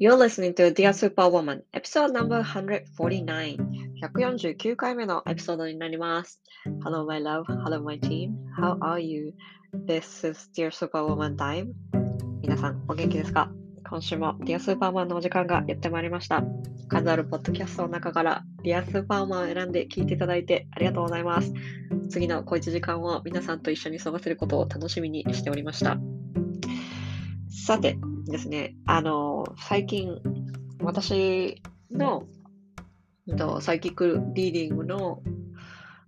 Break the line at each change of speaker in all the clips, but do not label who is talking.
You're listening to Dear Superwoman, episode number 149. 149回目のエピソードになります。Hello, my love. Hello, my team. How are you? This is Dear Superwoman time. 皆さん、お元気ですか今週も Dear Superwoman のお時間がやってまいりました。数あるポッドキャストの中から Dear Superwoman を選んで聞いていただいてありがとうございます。次の小1時間を皆さんと一緒に過ごせることを楽しみにしておりました。さてですね、あの、最近、私の、うんとサイキックリーディングの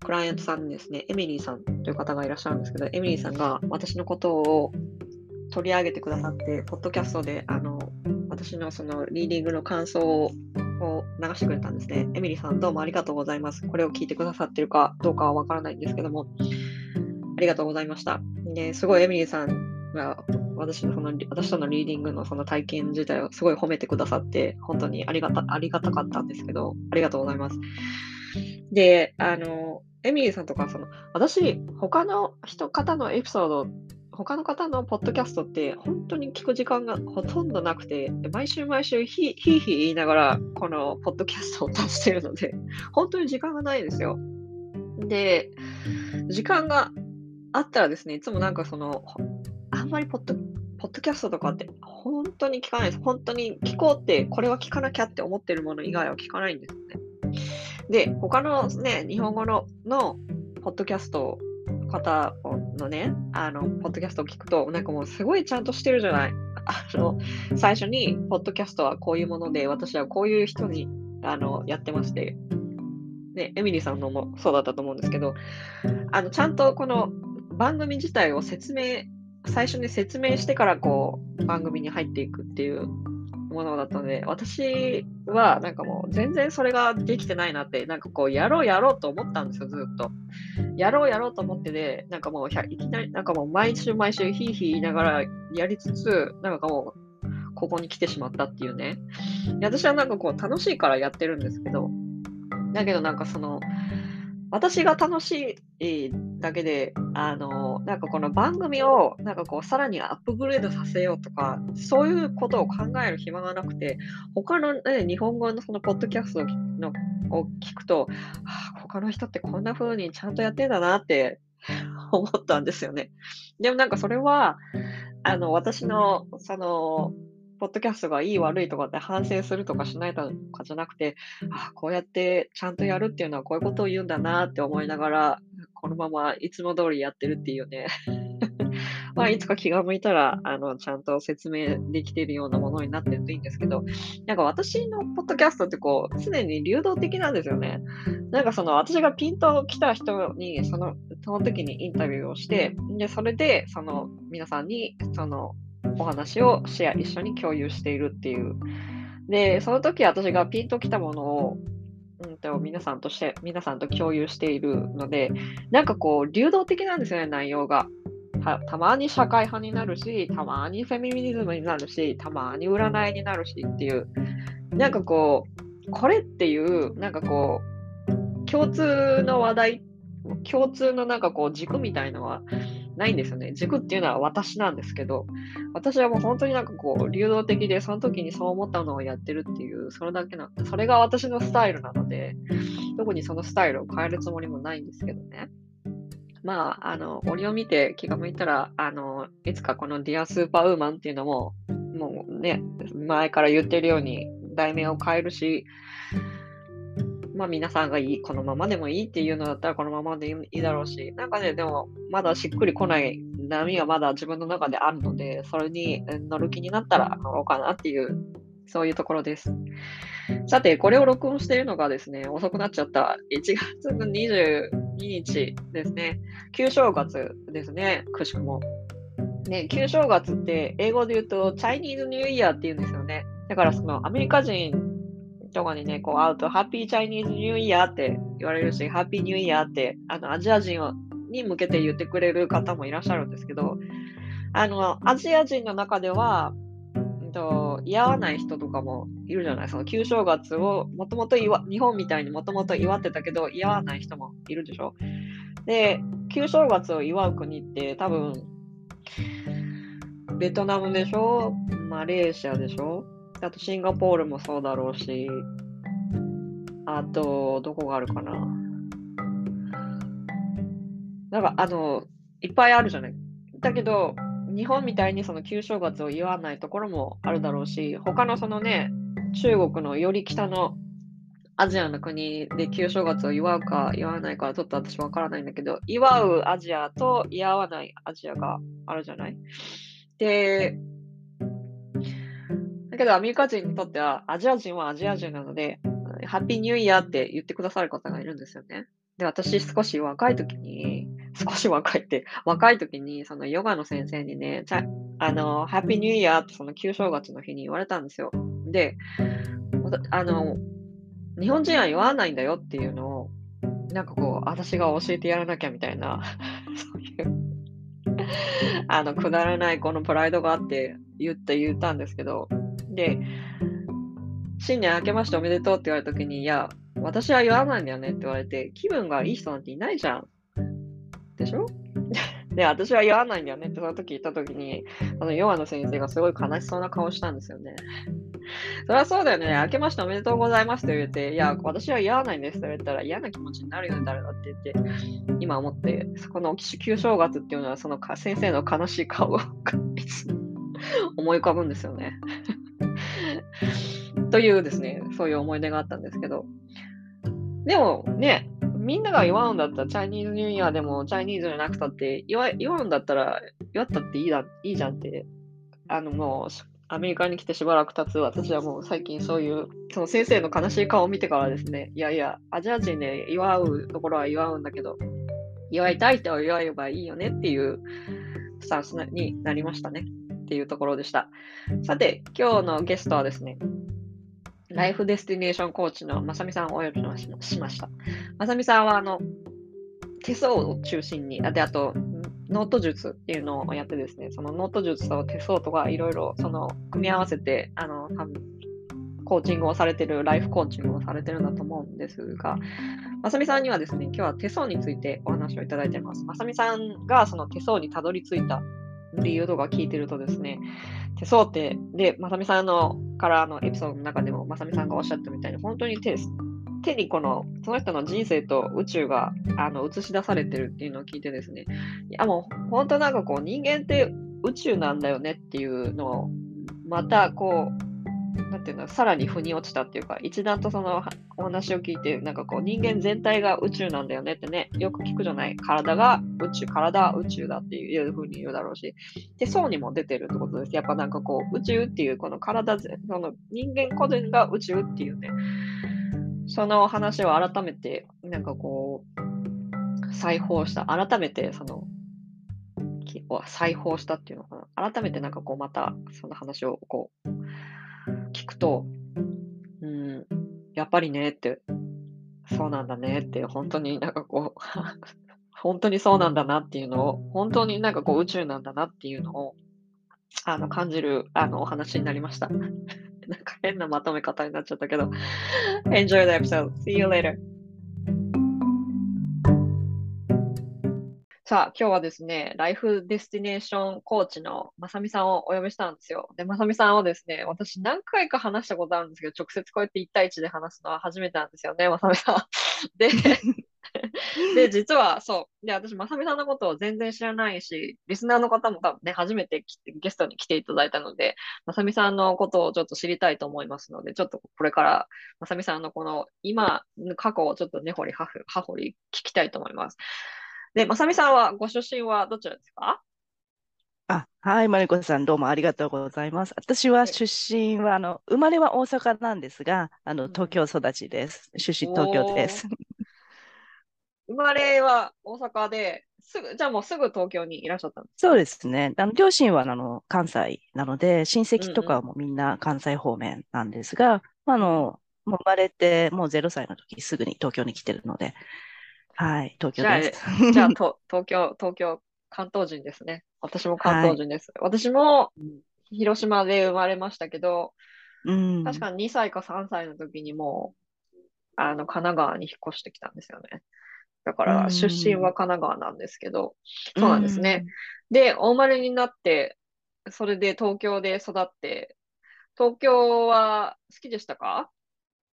クライアントさんにですね、エミリーさんという方がいらっしゃるんですけど、エミリーさんが私のことを取り上げてくださって、ポッドキャストで、あの、私のそのリーディングの感想を流してくれたんですね。エミリーさん、どうもありがとうございます。これを聞いてくださってるかどうかはわからないんですけども、ありがとうございました。ですごいエミリーさんが私のその私とのリーディングのその体験自体をすごい褒めてくださって、本当にありがたありがたかったんですけど、ありがとうございます。で、あの、エミリーさんとか、その、私、他の人、方のエピソード、他の方のポッドキャストって、本当に聞く時間がほとんどなくて、毎週毎週ひ、ひいひい言いながら、このポッドキャストを出してるので、本当に時間がないですよ。で、時間があったらですね、いつもなんかその、あんまりポッドポッドキャストとかって本当に聞かないです。本当に聞こうって、これは聞かなきゃって思ってるもの以外は聞かないんですね。で、他のね、日本語ののポッドキャスト方のね、あの、ポッドキャストを聞くと、なんかもうすごいちゃんとしてるじゃない。あの、最初に、ポッドキャストはこういうもので、私はこういう人に、あの、やってまして、ね、エミリーさんのもそうだったと思うんですけど、あの、ちゃんとこの番組自体を説明最初に説明してからこう番組に入っていくっていうものだったので私はなんかもう全然それができてないなってなんかこうやろうやろうと思ったんですよずっと。やろうやろうと思ってでなんかもういきなりなんかもう毎週毎週ヒーヒー言いながらやりつつなんかもうここに来てしまったっていうね。私はなんかこう楽しいからやってるんですけどだけどなんかその私が楽しいだけで、あの、なんかこの番組を、なんかこう、さらにアップグレードさせようとか、そういうことを考える暇がなくて、他の、ね、日本語のそのポッドキャストのを聞くと、はあ、他の人ってこんな風にちゃんとやってんだなって思ったんですよね。でもなんかそれは、あの、私の、その、ポッドキャストがいい悪いとかって反省するとかしないとかじゃなくて、あこうやってちゃんとやるっていうのはこういうことを言うんだなって思いながら、このままいつも通りやってるっていうね。まあ、いつか気が向いたら、あの、ちゃんと説明できているようなものになってるといいんですけど、なんか私のポッドキャストってこう、常に流動的なんですよね。なんかその、私がピンと来た人に、その、その時にインタビューをして、で、それで、その、皆さんに、その、お話をシェア、一緒に共有しているっていう。で、その時私がピンときたものを、うんと、皆さんとして、皆さんと共有しているので、なんかこう、流動的なんですよね、内容が。たたまに社会派になるし、たまにフェミニズムになるし、たまに占いになるしっていう、なんかこう、これっていう、なんかこう、共通の話題、共通のなんかこう、軸みたいのはないんですよね。軸っていうのは私なんですけど、私はもう本当になんかこう、流動的で、その時にそう思ったのをやってるっていう、それだけな、それが私のスタイルなので、特にそのスタイルを変えるつもりもないんですけどね。まあ、あの、折を見て気が向いたら、あの、いつかこのディアスーパーウーマンっていうのも、もうね、前から言ってるように、題名を変えるし、まあ皆さんがいい、このままでもいいっていうのだったらこのままでいいだろうし、なんかね、でもまだしっくりこない波がまだ自分の中であるので、それに乗る気になったら乗ろうかなっていう、そういうところです。さて、これを録音しているのがですね、遅くなっちゃった1月の22日ですね。旧正月ですね、くしくも。ね、旧正月って英語で言うと、チャイニーズニューイヤーって言うんですよね。だからそのアメリカ人とかにね、こう会うと、ハッピーチャイニーズニューイヤーって言われるし、ハッピーニューイヤーって、あの、アジア人に向けて言ってくれる方もいらっしゃるんですけど、あの、アジア人の中では、うんと、祝わない人とかもいるじゃないその旧正月をもともと祝、日本みたいにもともと祝ってたけど、祝わない人もいるでしょ。で、旧正月を祝う国って多分、ベトナムでしょ？マレーシアでしょ？あとシンガポールもそうだろうし、あと、どこがあるかな。なんか、あの、いっぱいあるじゃない。だけど、日本みたいにその旧正月を言わないところもあるだろうし、他のそのね、中国のより北のアジアの国で旧正月を祝うか祝わないかはちょっと私わからないんだけど、祝うアジアと祝わないアジアがあるじゃない。で、けどアメリカ人にとってはアジア人はアジア人なので、ハッピーニューイヤーって言ってくださる方がいるんですよね。で、私少し若い時に、少し若いって、若い時に、そのヨガの先生にね、あの、ハッピーニューイヤーってその旧正月の日に言われたんですよ。で、あの、日本人は言わないんだよっていうのを、なんかこう、私が教えてやらなきゃみたいな、そういうあの、くだらないこのプライドがあって言って言ったんですけど、で、新年明けましておめでとうって言われた時に、いや、私は言わないんだよねって言われて、気分がいい人なんていないじゃん。でしょ？で、私は言わないんだよねってその時言った時に、あの、ヨアの先生がすごい悲しそうな顔したんですよね。そりゃそうだよね。明けましておめでとうございますと言って、いや、私は言わないんですと言ったら嫌な気持ちになるよね、誰だって言って、今思って、そこの旧正月っていうのは、その先生の悲しい顔が 思い浮かぶんですよね。というですね、そういう思い出があったんですけど、でもね、みんなが祝うんだったら、チャイニーズニューイヤーでもチャイニーズじゃなくたって祝、うんだったら、祝ったっていいだいいじゃんって、あのもう、アメリカに来てしばらく経つ私はもう最近そういう、その先生の悲しい顔を見てからですね、いやいや、アジア人で祝うところは祝うんだけど、祝いたい人は祝えばいいよねっていうスタンスになりましたね。っていうところでした。さて、今日のゲストはですね、ライフデスティネーションコーチのまさみさんをお呼びしました。まさみさんは、あの、手相を中心に、あで、あと、ノート術っていうのをやってですね、そのノート術と手相とかいろいろ、その、組み合わせて、あの、コーチングをされてる、ライフコーチングをされてるんだと思うんですが、まさみさんにはですね、今日は手相についてお話をいただいています。まさみさんがその手相にたどり着いた理由とか聞いてるとですね、手相って、で、まさみさんのからのエピソードの中でも、まさみさんがおっしゃったみたいに、本当に手手にこの、その人の人生と宇宙があの映し出されてるっていうのを聞いてですね、いやもう本当なんかこう人間って宇宙なんだよねっていうのを、またこう、なんていうの、さらに腑に落ちたっていうか、一段とそのお話を聞いて、なんかこう、人間全体が宇宙なんだよねってね、よく聞くじゃない。体が宇宙、体は宇宙だっていうふうに言うだろうし、で、そうにも出てるってことです。やっぱなんかこう、宇宙っていう、この体、その人間個人が宇宙っていうね、その話を改めて、なんかこう、裁縫した、改めてその、裁縫したっていうのかな。改めてなんかこう、またその話をこう、聞くと、うん、やっぱりねって、そうなんだねって、本当になんかこう 本当にそうなんだなっていうのを、本当になんかこう宇宙なんだなっていうのを、あの、感じる、あの、お話になりました。なんか変なまとめ方になっちゃったけど。Enjoy the episode. See you later. さあ、今日はですね、ライフデスティネーションコーチのまさみさんをお呼びしたんですよ。で、まさみさんはですね、私何回か話したことあるんですけど、直接こうやって1対1で話すのは初めてなんですよね、まさみさん。で、で、実はそう。で、私、まさみさんのことを全然知らないし、リスナーの方も多分ね、初めてゲストに来ていただいたので、まさみさんのことをちょっと知りたいと思いますので、ちょっとこれから、まさみさんのこの今、過去をちょっと根掘り葉掘り聞きたいと思います。で、まさみさんはご出身はどちらですか？
あ、はい、マリコさん、どうもありがとうございます。私は出身は、あの、生まれは大阪なんですが、あの、東京育ちです。出身東京です。
生まれは大阪で、すぐ、じゃあもうすぐ東京にいらっしゃったんです
そうですね。あの、両親は、あの、関西なので、親戚とかもみんな関西方面なんですが、あの、もう生まれて、もう0歳の時すぐに東京に来てるので、はい、東京です。
じゃあ、と 東京、東京、関東人ですね。私も関東人です。はい、私も広島で生まれましたけど、うん、確かに2歳か3歳の時にもう、あの、神奈川に引っ越してきたんですよね。だから、出身は神奈川なんですけど、そうなんですね。で、大生まれになって、それで東京で育って、東京は好きでしたか？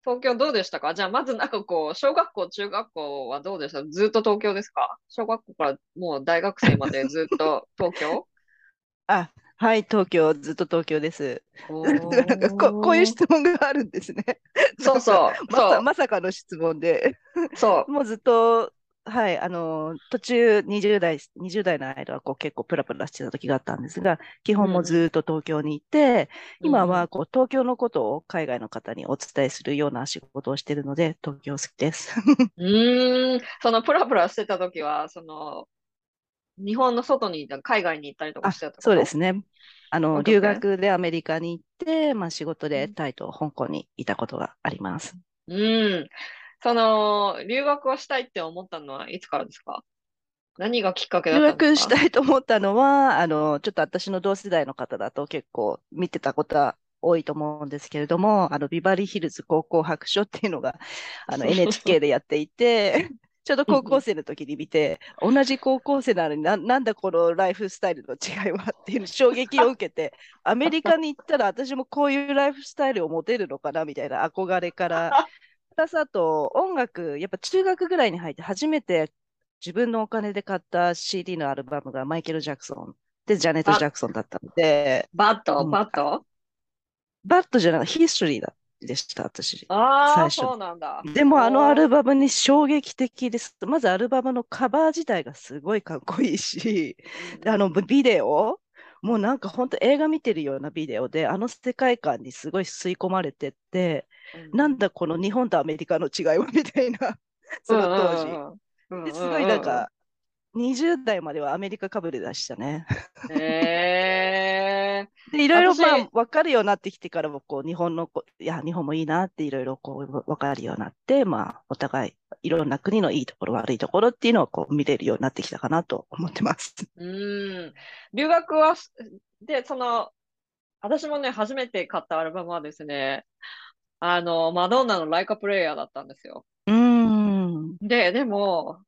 東京どうでしたか？じゃあ、まずなんかこう、小学校、中学校はどうでした？ずっと東京ですか？小学校からもう大学生までずっと東京？
あ、はい、東京、ずっと東京です。
お
なんかこ、こういう質問があるんですね。
そうそう、
まさ、まさかの質問で。
そ
う。もうずっとはい、あの、途中20代、20代の間はこう結構プラプラしてた時があったんですが、基本もずっと東京にいて、うん、今はこう東京のことを海外の方にお伝えするような仕事をしているので、東京好きです。
うん、そのプラプラしてた時は、その、日本の外にいた、海外に行ったりとかしてた
そうですね。あの、留学でアメリカに行って、まあ仕事でタイと香港にいたことがあります。
うん。その、留学をしたいって思ったのはいつからですか？何がきっかけだったん
ですか？留学したいと思ったのは、あの、ちょっと私の同世代の方だと結構見てたことは多いと思うんですけれども、あの、ビバリーヒルズ高校白書っていうのが、あの、NHK でやっていて、ちょうど高校生の時に見て、同じ高校生なのにな、なんだこのライフスタイルの違いはっていう衝撃を受けて、アメリカに行ったら私もこういうライフスタイルを持てるのかなみたいな憧れからプラスあと、音楽、やっぱ中学ぐらいに入って初めて自分のお金で買った CD のアルバムがマイケル・ジャクソンで、ジャネット・ジャクソンだったので。
バッド、バッド
バッドじゃなくて、ヒストリーだでした、私。
ああ、そうなんだ。
でもあのアルバムに衝撃的です。まずアルバムのカバー自体がすごいかっこいいし、うん、あのビデオもうなんか本当映画見てるようなビデオで、あの世界観にすごい吸い込まれてって、うん、なんだこの日本とアメリカの違いはみたいな、その当時。ですごいなんか、20代まではアメリカかぶれでしたね。
へえ
ー。で、いろいろまあ分かるようになってきてからも、こう、日本の、いや、日本もいいなっていろいろこう分かるようになって、まあ、お互い、いろんな国のいいところ、悪いところっていうのをこう見れるようになってきたかなと思ってます。
うん。留学は、で、その、私もね、初めて買ったアルバムはですね、あの、マドンナのライカプレイヤーだったんですよ。
うん。
で、でも、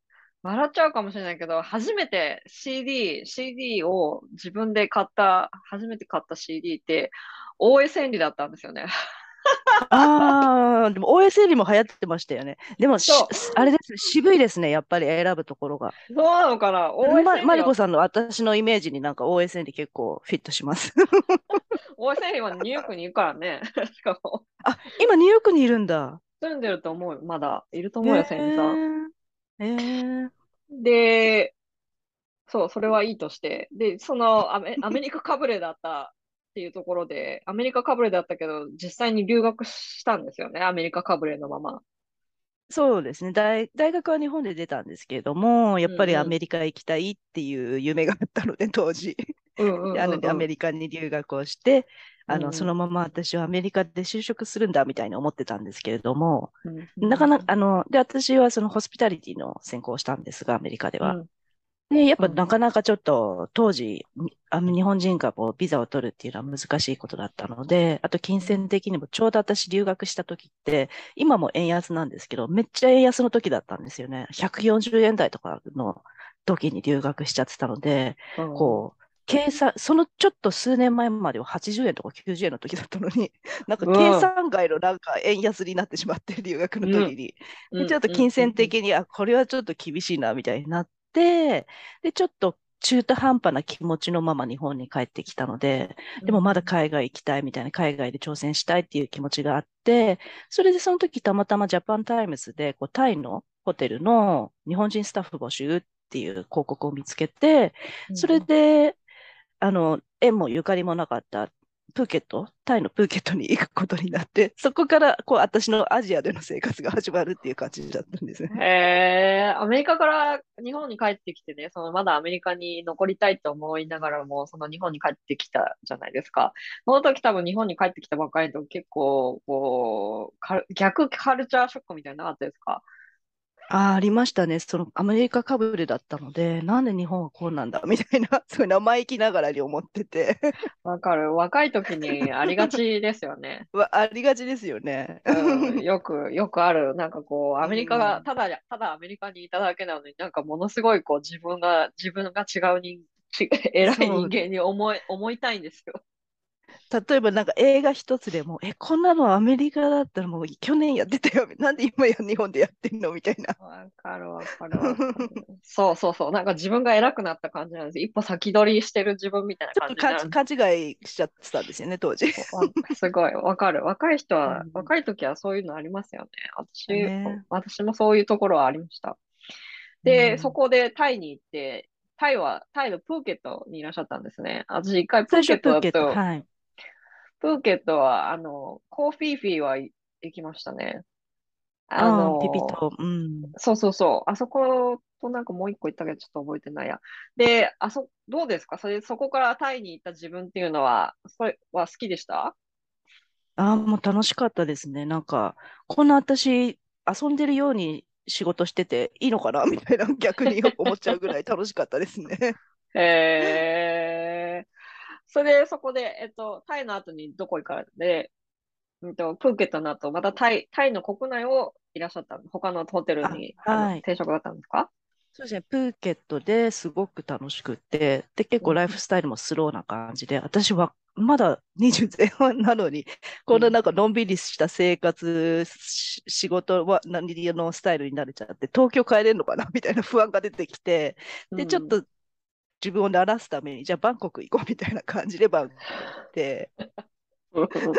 笑っちゃうかもしれないけど、初めて CD、CD を自分で買った、初めて買った CD って、大江千里だったんですよね。
ああ、でも OSL も流行ってましたよね。でもあれですね、渋いですね、やっぱり選ぶところが。
そうなのかな
?OSL ま、マリコさんの私のイメージになんか OSL 結構フィットします。
OSL はニューヨークにいるからね。しかも。
あ、今ニューヨークにいるんだ。
住んでると思うまだ。いると思うよ、千里さん。
えー、
で、そう、それはいいとして。で、そのアメ アメリカかぶれだったっていうところで、アメリカかぶれだったけど、実際に留学したんですよね、アメリカかぶれのまま。
そうですね大。大学は日本で出たんですけれども、やっぱりアメリカ行きたいっていう夢があったので、当時。アメリカに留学をして、あの、そのまま私はアメリカで就職するんだみたいに思ってたんですけれども、なかなか、あの、で、私はそのホスピタリティの専攻をしたんですが、アメリカでは。で、やっぱなかなかちょっと当時、あ日本人がこうビザを取るっていうのは難しいことだったので、あと金銭的にもちょうど私留学した時って、今も円安なんですけど、めっちゃ円安の時だったんですよね。140円台とかの時に留学しちゃってたので、こう、計算、そのちょっと数年前までは80円とか90円の時だったのに、なんか計算外のなんか円安になってしまって、留学の時に。うん、ちょっと金銭的に、あ、これはちょっと厳しいな、みたいになって、で、ちょっと中途半端な気持ちのまま日本に帰ってきたので、でもまだ海外行きたいみたいな、海外で挑戦したいっていう気持ちがあって、それでその時たまたまジャパンタイムズでこうタイのホテルの日本人スタッフ募集っていう広告を見つけて、それであの、縁もゆかりもなかったプーケット、タイのプーケットに行くことになって、そこからこう私のアジアでの生活が始まるっていう感じだったんですね。
へえ、アメリカから日本に帰ってきてね、そのまだアメリカに残りたいと思いながらも、その日本に帰ってきたじゃないですか。その時多分日本に帰ってきたばっかりと結構、こう、逆カルチャーショックみたいなのなかったですか？
あありましたね。そのアメリカかぶれだったので、なんで日本はこうなんだみたいな、そういう生意気ながらに思ってて。
わかる。若い時にありがちですよね。
ありがちですよね。
うん、よく、よくある。なんかこう、アメリカが、ただ、ただアメリカにいただけなのになんかものすごいこう自分が、自分が違う人、ち偉い人間に思い、思いたいんですよ。
例えばなんか映画一つでも、え、こんなのアメリカだったらもう去年やってたよ。なんで今や日本でやってんのみたいな。
わかるわかる。そうそうそう。なんか自分が偉くなった感じなんです。一歩先取りしてる自分みたいな
ちょっと勘勘違いしちゃってたんですよね、当時。
わすごい、わかる。若い人は、
うん
若い時はそういうのありますよね。私、
ね
私もそういうところはありました。で、
うん
そこでタイに行って、タイは、タイのプーケットにいらっしゃったんですね。私一回プー
ケット
だと、
はい。
プーケットは、あの、コーフィーフィーはい行きましたね。あ
あピピと、うん。
そうそうそう。あそことなんかもう一個行ったけどちょっと覚えてないや。で、あそ、どうですか？それ、そこからタイに行った自分っていうのは、それは好きでした？
ああ、もう楽しかったですね。なんか、こんな私、遊んでるように仕事してていいのかな？みたいな、逆に思っちゃうぐらい楽しかったですね。
へえ。それで、そこで、えっと、タイの後にどこ行かれたで、うんと、プーケットの後、またタイ、タイの国内をいらっしゃった、他のホテルに、
あはい。
定食だったんですか？
そうですね、プーケットですごく楽しくって、で、結
うん。
構ライフスタイルもスローな感じで、私はまだ20前半なのに、こん。ななんかのんびりした生活、し仕事は何のスタイルに慣れちゃって、東京帰れるのかな？みたいな不安が出てきて、で、ちょっと自分を慣らすために、じゃあバンコク行こうみたいな感じでバンコク行って、
う ん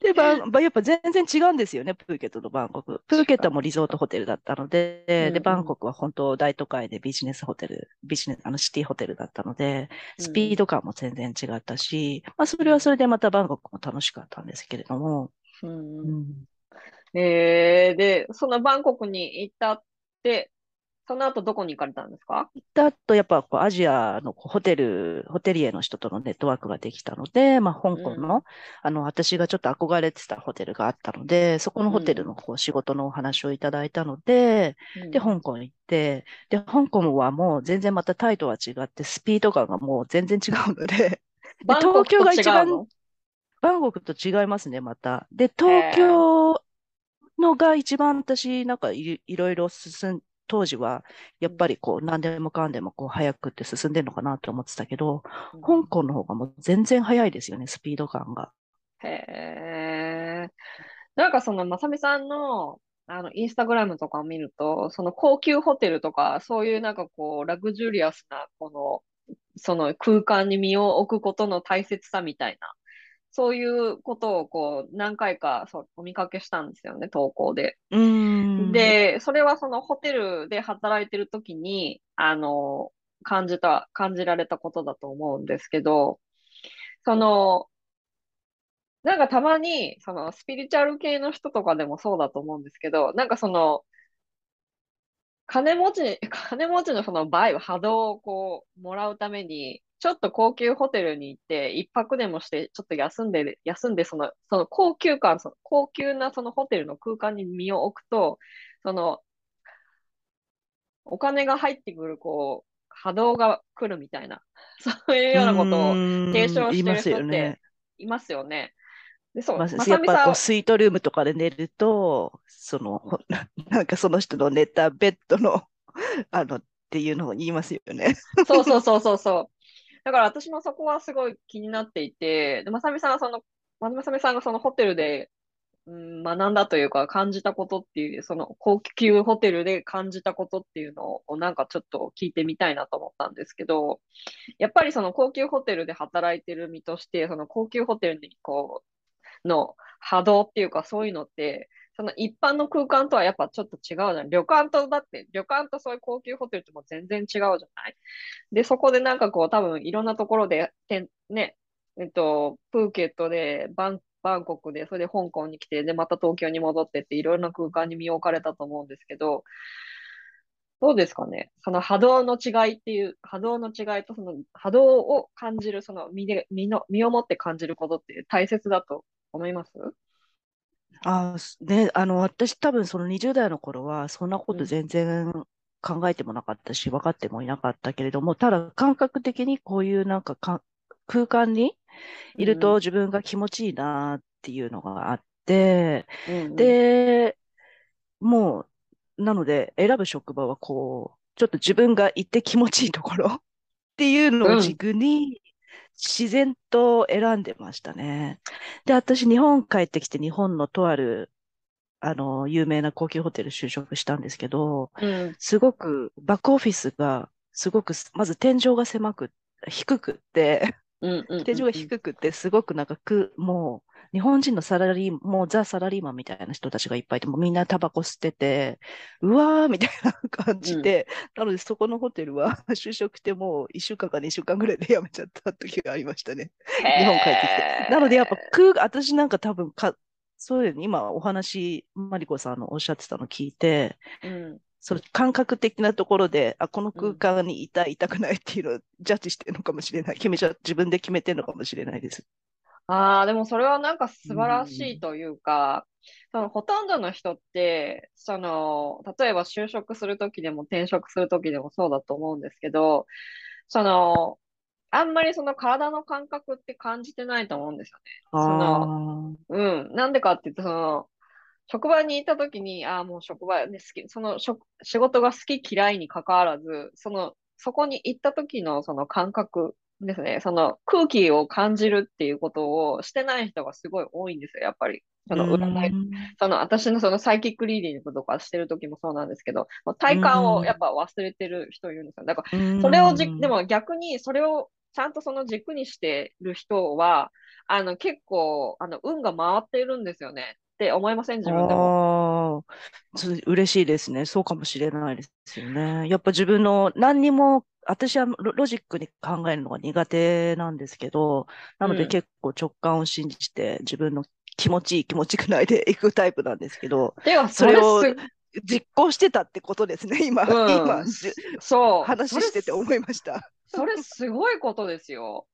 で、バン、ばやっぱ全然違うんですよね、プーケットとバンコク。プーケットはもうリゾートホテルだったので、
うんうん。
で、バンコクは本当大都会でビジネスホテル、ビジネス、あのシティホテルだったので、スピード感も全然違ったし、まあそれはそれでまたバンコクも楽しかったんですけれども、
うん
う
うん。
ん、
えー、で、そのバンコクに行ったって、その後どこに行かれたんですか？
行った後、やっぱこうアジアのホテル、ホテリエの人とのネットワークができたので、まあ香港の、
うん。
あの、私がちょっと憧れてたホテルがあったので、そこのホテルのこう仕事のお話をいただいたので、で、香港行って、で、香港はもう全然またタイとは違って、スピード感がもう全然違うので、で東京が一番バンコクと違いますね、また。で、東京のが一番私、なんかいいろいろ進ん、当時は、やっぱりこう、何でもかんでもこう、早くって進んでるのかなと思ってたけど、香港の方がもう全然早いですよね、スピード感が。
へえ。なんかその、まさみさんの、あの、インスタグラムとかを見ると、その高級ホテルとか、そういうなんかこう、ラグジュリアスな、この、その空間に身を置くことの大切さみたいな、そういうことをこう、何回かそうお見かけしたんですよね、投稿で。
うーん。
で、それはそのホテルで働いてる時に、あの、感じた、感じられたことだと思うんですけど、その、なんかたまに、そのスピリチュアル系の人とかでもそうだと思うんですけど、なんかその、金持ち、金持ちのそのバイブ、波動をこう、もらうために、ちょっと高級ホテルに行って、一泊でもして、ちょっと休んで、休んで、その、その高級感、その高級なそのホテルの空間に身を置くと、その、お金が入ってくる、こう、波動が来るみたいな、そういうようなことを提唱してる人って
よね。
いますよね。で、そう、
や
さみさん
っぱスイートルームとかで寝ると、その、ほ なんかその人の寝たベッドの、あの、っていうのを言いますよね。
そうそうそうそうそう。だから私もそこはすごい気になっていて、で、まさみさんはその、まさみさんがそのホテルで、うん、学んだというか感じたことっていう、その高級ホテルで感じたことっていうのをなんかちょっと聞いてみたいなと思ったんですけど、やっぱりその高級ホテルで働いてる身として、その高級ホテルにこう、の波動っていうかそういうのって、その一般の空間とはやっぱちょっと違うじゃん。旅館とだって、旅館とそういう高級ホテルっても全然違うじゃない？で、そこでなんかこう多分いろんなところで、てね、えっと、プーケットで、バン、バンコクで、それで香港に来て、で、また東京に戻ってっていろんな空間に身を置かれたと思うんですけど、どうですかね？その波動の違いっていう、波動の違いとその波動を感じる、その身で、身の、身をもって感じることって大切だと思います？
あね、あの、私多分その20代の頃は、そんなこ
うん。
と全然考えてもなかったし、分かってもいなかったけれども、ただ感覚的にこういうなんかか空間にいると自分が気持ちいいなっていうのがあって、
うんうん、
で、もう、なので選ぶ職場はこう、ちょっと自分が行って気持ちいいところ っていうのを軸に、自然と選んでましたね。で、私、日本帰ってきて、日本のとある、あの、有名な高級ホテル就職したんですけど、
うん。
すごく、バックオフィスが、すごく、まず天井が狭く、低くって、
うんうんうんうん。
天井が低くって、すごくなんかく、もう、日本人のサラリー、もうザ・サラリーマンみたいな人たちがいっぱいいて、もうみんなタバコ吸ってて、うわーみたいな感じで、なのでそこのホテルは 就職してもう1週間か2週間ぐらいで辞めちゃった時がありましたね。日本帰ってきて。なのでやっぱ空が、私なんか多分か、そういう今お話、マリコさんのおっしゃってたの聞いて、
うん。
その感覚的なところで、あ、この空間にいたい、いたくないっていうのをジャッジしてるのかもしれない。決めちゃ、自分で決めてるのかもしれないです。
ああ、でもそれはなんか素晴らしいというか、そのほとんどの人って、その、例えば就職するときでも転職するときでもそうだと思うんですけど、その、あんまりその体の感覚って感じてないと思うんですよね。その、
あ
うん。なんでかって言うと、その、職場に行った時に、ああ、もう職場で好き、その職、仕事が好き嫌いに関わらず、その、そこに行った時のその感覚ですね。その空気を感じるっていうことをしてない人がすごい多いんですよ、やっぱり。その占い、その私のそのサイキックリーディングとかしてる時もそうなんですけど、体感をやっぱ忘れてる人いるんですよ。だから、それをじ、でも逆にそれをちゃんとその軸にしてる人は、あの結構、あの運が回っているんですよね。って思いません？自分でも。
嬉しいですね。そうかもしれないですよね。やっぱ自分の何にも、私はロジックに考えるのが苦手なんですけど、なので結構直感を信じて自分の気持ちいい気持ちくないでいくタイプなんですけど、
では
それを実行してたってことですね、今、
うん、
今、
そう。
話してて思いました。
それすごいことですよ。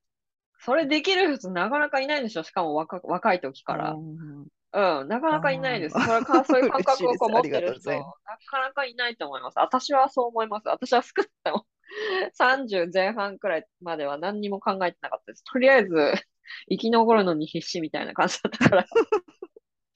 それできる人なかなかいないんでしょしかも若若い時から。うん、なかなかいないです。それかそういう感覚をこう持ってる人、なかなかいないと思います。私はそう思います。私は少なくとも30前半くらいまでは何にも考えてなかったです。とりあえず生き残るのに必死みたいな感じだったから。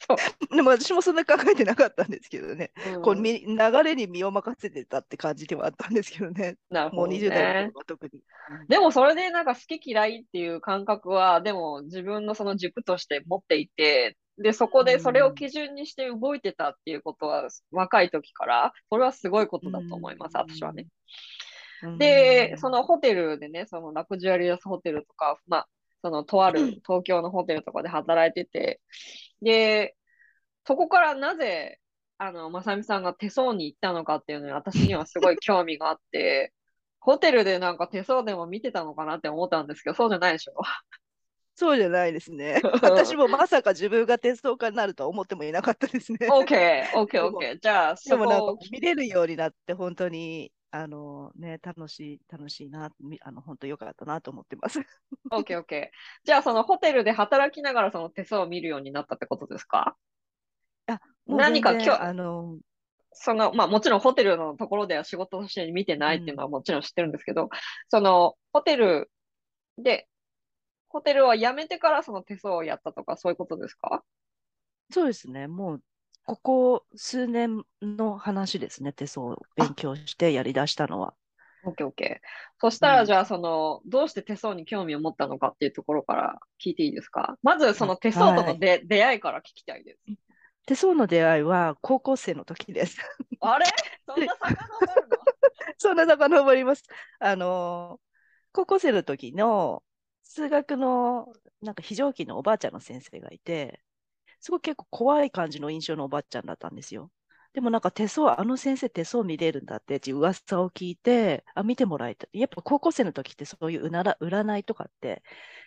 そうでも私もそんな考えてなかったんですけどね、うん、こう流れに身を任せてたって感じではあったんですけどね、
なるほど、ね、
もう20代の特に。
でもそれでなんか好き嫌いっていう感覚は、でも自分のその軸として持っていて、で、そこでそれを基準にして動いてたっていうことは、若い時から、それはすごいことだと思います、私はね。で、そのホテルでね、そのラクジュアリアスホテルとか、まあ、そのとある東京のホテルとかで働いてて、で、そこからなぜ、あの、まさみさんが手相に行ったのかっていうのに私にはすごい興味があって、ホテルでなんか手相でも見てたのかなって思ったんですけど、そうじゃないでしょ。
そうじゃないですね。私もまさか自分がテスト家になるとは思ってもいなかったですね。
OK、OK、OK。じゃあ、
でもなんか見れるようになって、本当に、あのね、楽しい、楽しいな、あの、本当良かったなと思ってます。
OK、OK。じゃあ、そのホテルで働きながらその手相を見るようになったってことですか？
あ
何か今日、
あの、
その、まあもちろんホテルのところでは仕事として見てないっていうのはもちろん知ってるんですけど、うん、その、ホテルで、ホテルは辞めてからその手相をやったとか、そういうことですか？
そうですね。もう、ここ数年の話ですね。手相を勉強してやり出したのは。
オッケーオッケー。そしたら、じゃあ、その、うん、どうして手相に興味を持ったのかっていうところから聞いていいですか？まず、その手相とので、はい、出会いから聞きたいです。
手相の出会いは高校生の時です。
あれ？そんな遡るの？
そんな遡ります。あの、高校生の時の数学のなんか非常勤のおばあちゃんの先生がいて、すごい結構怖い感じの印象のおばあちゃんだったんですよ。でもなんか手相、あの先生手相見れるんだってって噂を聞いて、あ、見てもらいた。やっぱ高校生の時ってそういううなら占いとかって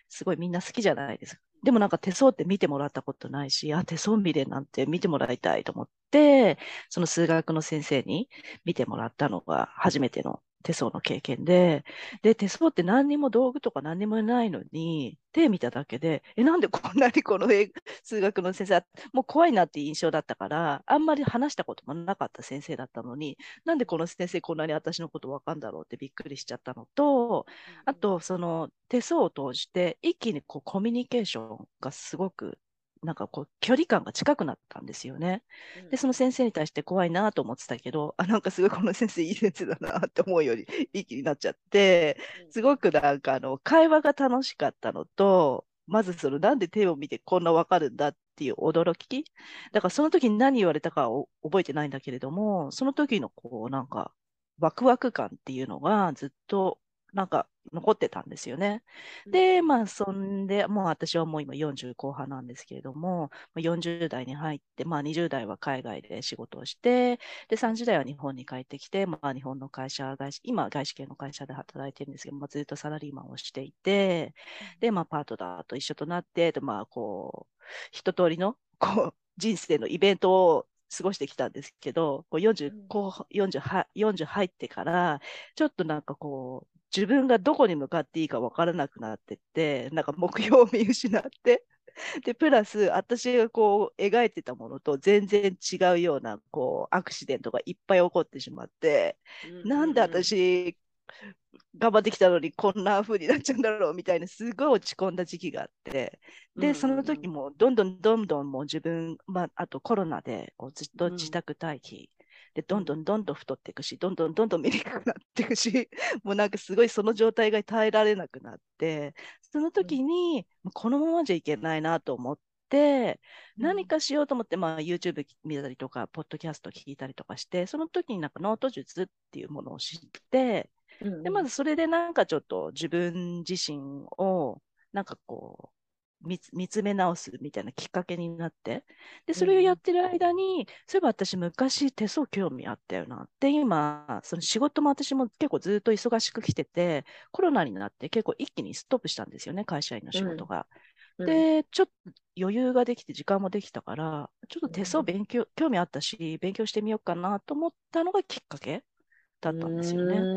すごいみんな好きじゃないですか。でもなんか手相って見てもらったことないし、あ、手相見れなんて見てもらいたいと思って、その数学の先生に見てもらったのが初めての手相の経験で、で、手相って何にも道具とか何にもないのに、手見ただけで、え、なんでこんなにこの数学の先生、もう怖いなっていう印象だったから、あんまり話したこともなかった先生だったのに、なんでこの先生こんなに私のことわかんだろうってびっくりしちゃったのと、あと、その手相を通して一気にこうコミュニケーションがすごくなんかこう、距離感が近くなったんですよね。で、その先生に対して怖いなと思ってたけど、あ、なんかすごいこの先生いい先生だなって思うより いい気になっちゃって、すごくなんかあの、会話が楽しかったのと、まずそのなんで手を見てこんなわかるんだっていう驚き？だからその時に何言われたかを覚えてないんだけれども、その時のこうなんかワクワク感っていうのがずっとなんか残ってたんですよね。で、まあ、そんで、もう私はもう今40後半なんですけれども、40代に入って、まあ20代は海外で仕事をして、で、30代は日本に帰ってきて、まあ日本の会社、外資今外資系の会社で働いてるんですけど、まあ、ずっとサラリーマンをしていて、で、まあパートナーと一緒となって、でまあこう、一通りの、こう、人生のイベントを過ごしてきたんですけど、こう40、こう 40, 40入ってから、ちょっとなんかこう、自分がどこに向かっていいか分からなくなってって、なんか目標を見失って、で、プラス、私がこう描いてたものと全然違うようなこうアクシデントがいっぱい起こってしまって、うんうん、なんで私、頑張ってきたのにこんな風になっちゃうんだろうみたいなすごい落ち込んだ時期があってで、その時もどんどんどんどんもう自分、まあ、あとコロナでこうずっと自宅待機で、どんどんどんどん太っていくし、どんどんどんどん見にくくなっていくし、もうなんかすごいその状態が耐えられなくなって、その時に、うん、このままじゃいけないなと思って、何かしようと思って、まあ、YouTube 見たりとか、ポッドキャスト聞いたりとかして、その時になんかノート術っていうものを知って、でまずそれでなんかちょっと自分自身をなんかこう見つめ直すみたいなきっかけになって、で、それをやってる間に、うん、そういえば私昔手相興味あったよなって、今、その仕事も私も結構ずっと忙しく来てて、コロナになって結構一気にストップしたんですよね、会社員の仕事が。うん、で、ちょっと余裕ができて、時間もできたから、ちょっと手相勉強、興味あったし、勉強してみようかなと思ったのがきっかけだったんですよね。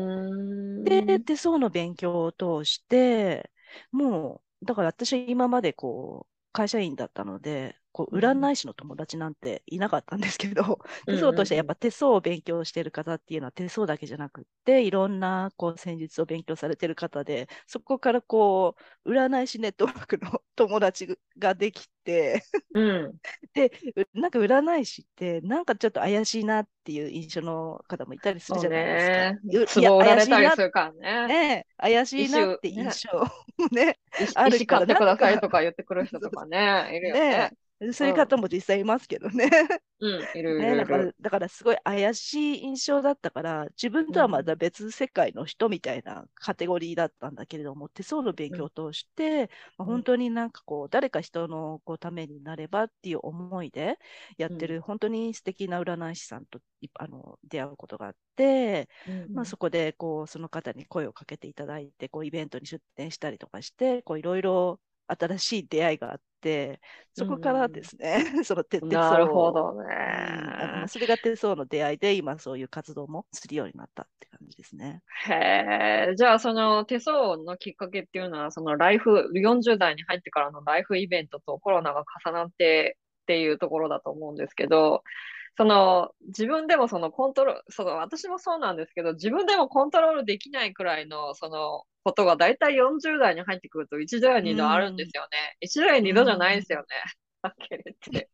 で、手相の勉強を通して、もう、だから私今までこう、会社員だったので、こう占い師の友達なんていなかったんですけど、手相としてやっぱ手相を勉強している方っていうのは手相だけじゃなくて、いろんなこう戦術を勉強されている方で、そこからこう、占い師ネットワークの友達ができて、うん、で、なんか占い師って、なんかちょっと怪しいなっていう印象の方もいたりするじゃないですか。
ね、怪しいなからね。
ね怪しいなって印象ねね
あるか買ってくださいとか言ってくる人とかね、いるよね。ね
そういう方も実際いますけどね。
うん、い
だからだからすごい怪しい印象だったから、自分とはまた別世界の人みたいなカテゴリーだったんだけれども、手相の勉強を通して、まあ、本当になんかこう、誰か人のこうためになればっていう思いでやってる、本当に素敵な占い師さんとあの出会うことがあって、まあ、そこでこうその方に声をかけていただいて、こうイベントに出展したりとかして、いろいろ新しい出会いがあって、そこからですね、うん、その手
相なるほどね、
うん、それが手相の出会いで、今そういう活動もするようになったって感じですね。
へえ、じゃあその手相のきっかけっていうのは、そのライフ、40代に入ってからのライフイベントとコロナが重なってっていうところだと思うんですけど、その自分でもそのコントロール、その私もそうなんですけど、自分でもコントロールできないくらいのそのことが大体40代に入ってくると1度や2度あるんですよね。1度や2度じゃないですよね。はっきり言って。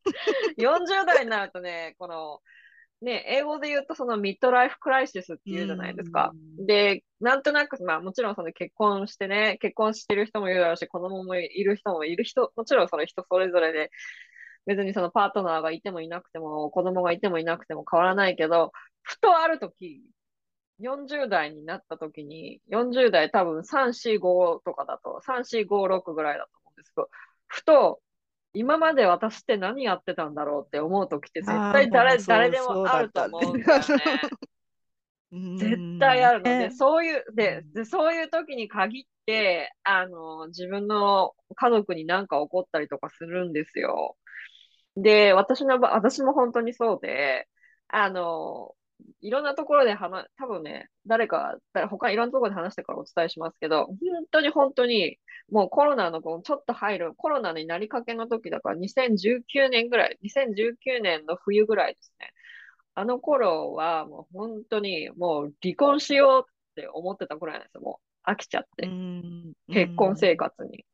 40代になるとね、この、ね、英語で言うとそのミッドライフクライシスっていうじゃないですか。で、なんとなく、まあもちろんその結婚してね、結婚してる人もいるだろうし、子供もいる人もいる人、もちろんその人それぞれで、別にそのパートナーがいてもいなくても、子供がいてもいなくても変わらないけど、ふとあるとき、40代になった時に、40代多分3、4、5とかだと、3、4、5、6ぐらいだと思うんですけど、ふと、今まで私って何やってたんだろうって思う時って絶対誰誰でもあると思うんだよね。絶対あるの。で、そういう、で、でそういう時に限って、あの、自分の家族に何か起こったりとかするんですよ。で、私の私も本当にそうで、あの、いろんなところで話、多分ね、誰か、他いろんなところで話してからお伝えしますけど、本当に本当に、もうコロナのちょっと入る、コロナになりかけの時だから2019年ぐらい、2019年の冬ぐらいですね。あの頃はもう本当にもう離婚しようって思ってたくらいなんですよ。もう飽きちゃって。結婚生活に。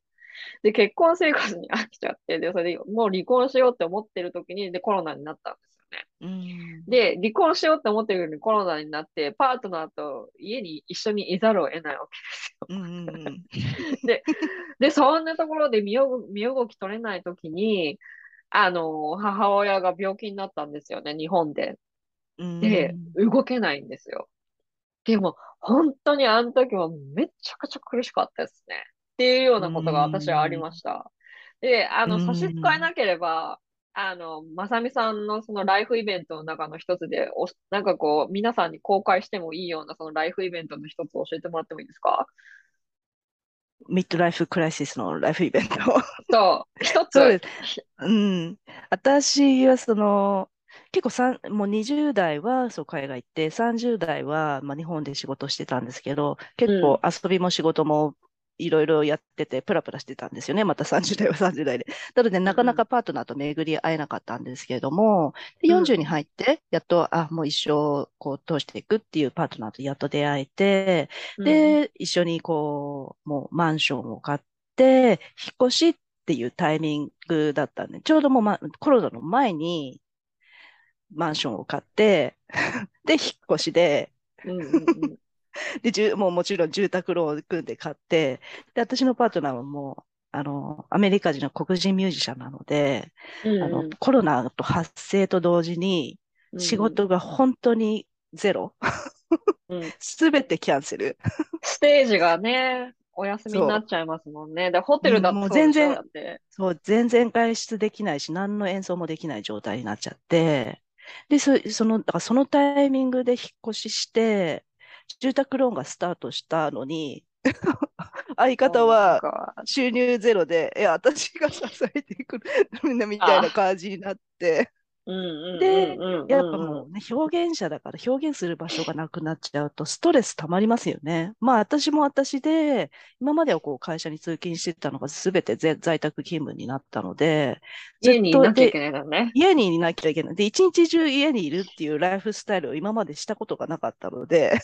で、結婚生活に飽きちゃって、で、それでもう離婚しようって思ってる時に、で、コロナになったんですよね。
うん。
で、離婚しようって思ってるのにコロナになって、パートナーと家に一緒にいざるを得ないわけですよ。
うんうんうん。
で、そんなところで身動身動き取れない時に、あの、母親が病気になったんですよね、日本で。
うん
で、動けないんですよ。でも、本当にあの時はめちゃくちゃ苦しかったですね。っていうようなことが私はありました。で、あの、
うん
差し支えなければ、あの、まさみさんのそのライフイベントの中の一つで、おなんかこう、皆さんに公開してもいいようなそのライフイベントの一つ教えてもらってもいいですか？
ミッドライフクライシスのライフイベント。
そう、一つ。
そうです。うん。私はその、結構さん、もう20代はそう海外行って、30代はまあ日本で仕事してたんですけど、結構遊びも仕事もいろいろやってて、プラプラしてたんですよね。また30代は30代で。なので、なかなかパートナーと巡り会えなかったんですけれども、で
うん。
40に入って、やっと、あ、もう一生こう通していくっていうパートナーとやっと出会えて、
うん、
で、一緒にこう、もうマンションを買って、引っ越しっていうタイミングだったんで、ちょうどもう、ま、コロナの前にマンションを買って、で、引っ越しで、
うんうんうん
で、じゅもうもちろん住宅ローンを組んで買って、で、私のパートナーはもう、あの、アメリカ人の黒人ミュージシャンなので、
うん
あの、コロナと発生と同時に、
うん
仕事が本当にゼロ、
うん
すべてキャンセル。
ステージがね、お休みになっちゃいますもんね。で、ホテルだ
うんもう全然。そう、全然外出できないし、何の演奏もできない状態になっちゃって、で、そ、その、だからそのタイミングで引っ越しして、住宅ローンがスタートしたのに、相方は
Oh
収入ゼロで、いや、私が支えていくみんなみたいな感じになって、でやっぱもうね、表現者だから表現する場所がなくなっちゃうとストレス溜まりますよね。まあ私も私で、今まではこう会社に通勤してたのが全てぜ在宅勤務になったので、
家にいなきゃい
で
けないのね。
家にいなきゃいけない。で、一日中家にいるっていうライフスタイルを今までしたことがなかったので、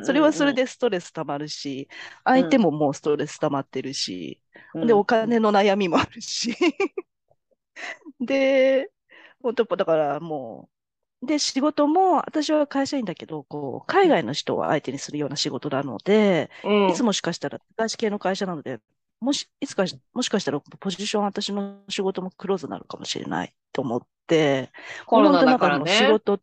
それはそれでストレス溜まるし、相手ももうストレス溜まってるし、
うん、
で、お金の悩みもあるし。で、本当だからもう、で、仕事も、私は会社員だけど、こう、海外の人を相手にするような仕事なので、
うん、
いつもしかしたら、外資系の会社なので、もし、いつかし、もしかしたら、ポジション、私の仕事もクローズになるかもしれないと思って、
コロナだから
本当なんかあの仕
ね。
事、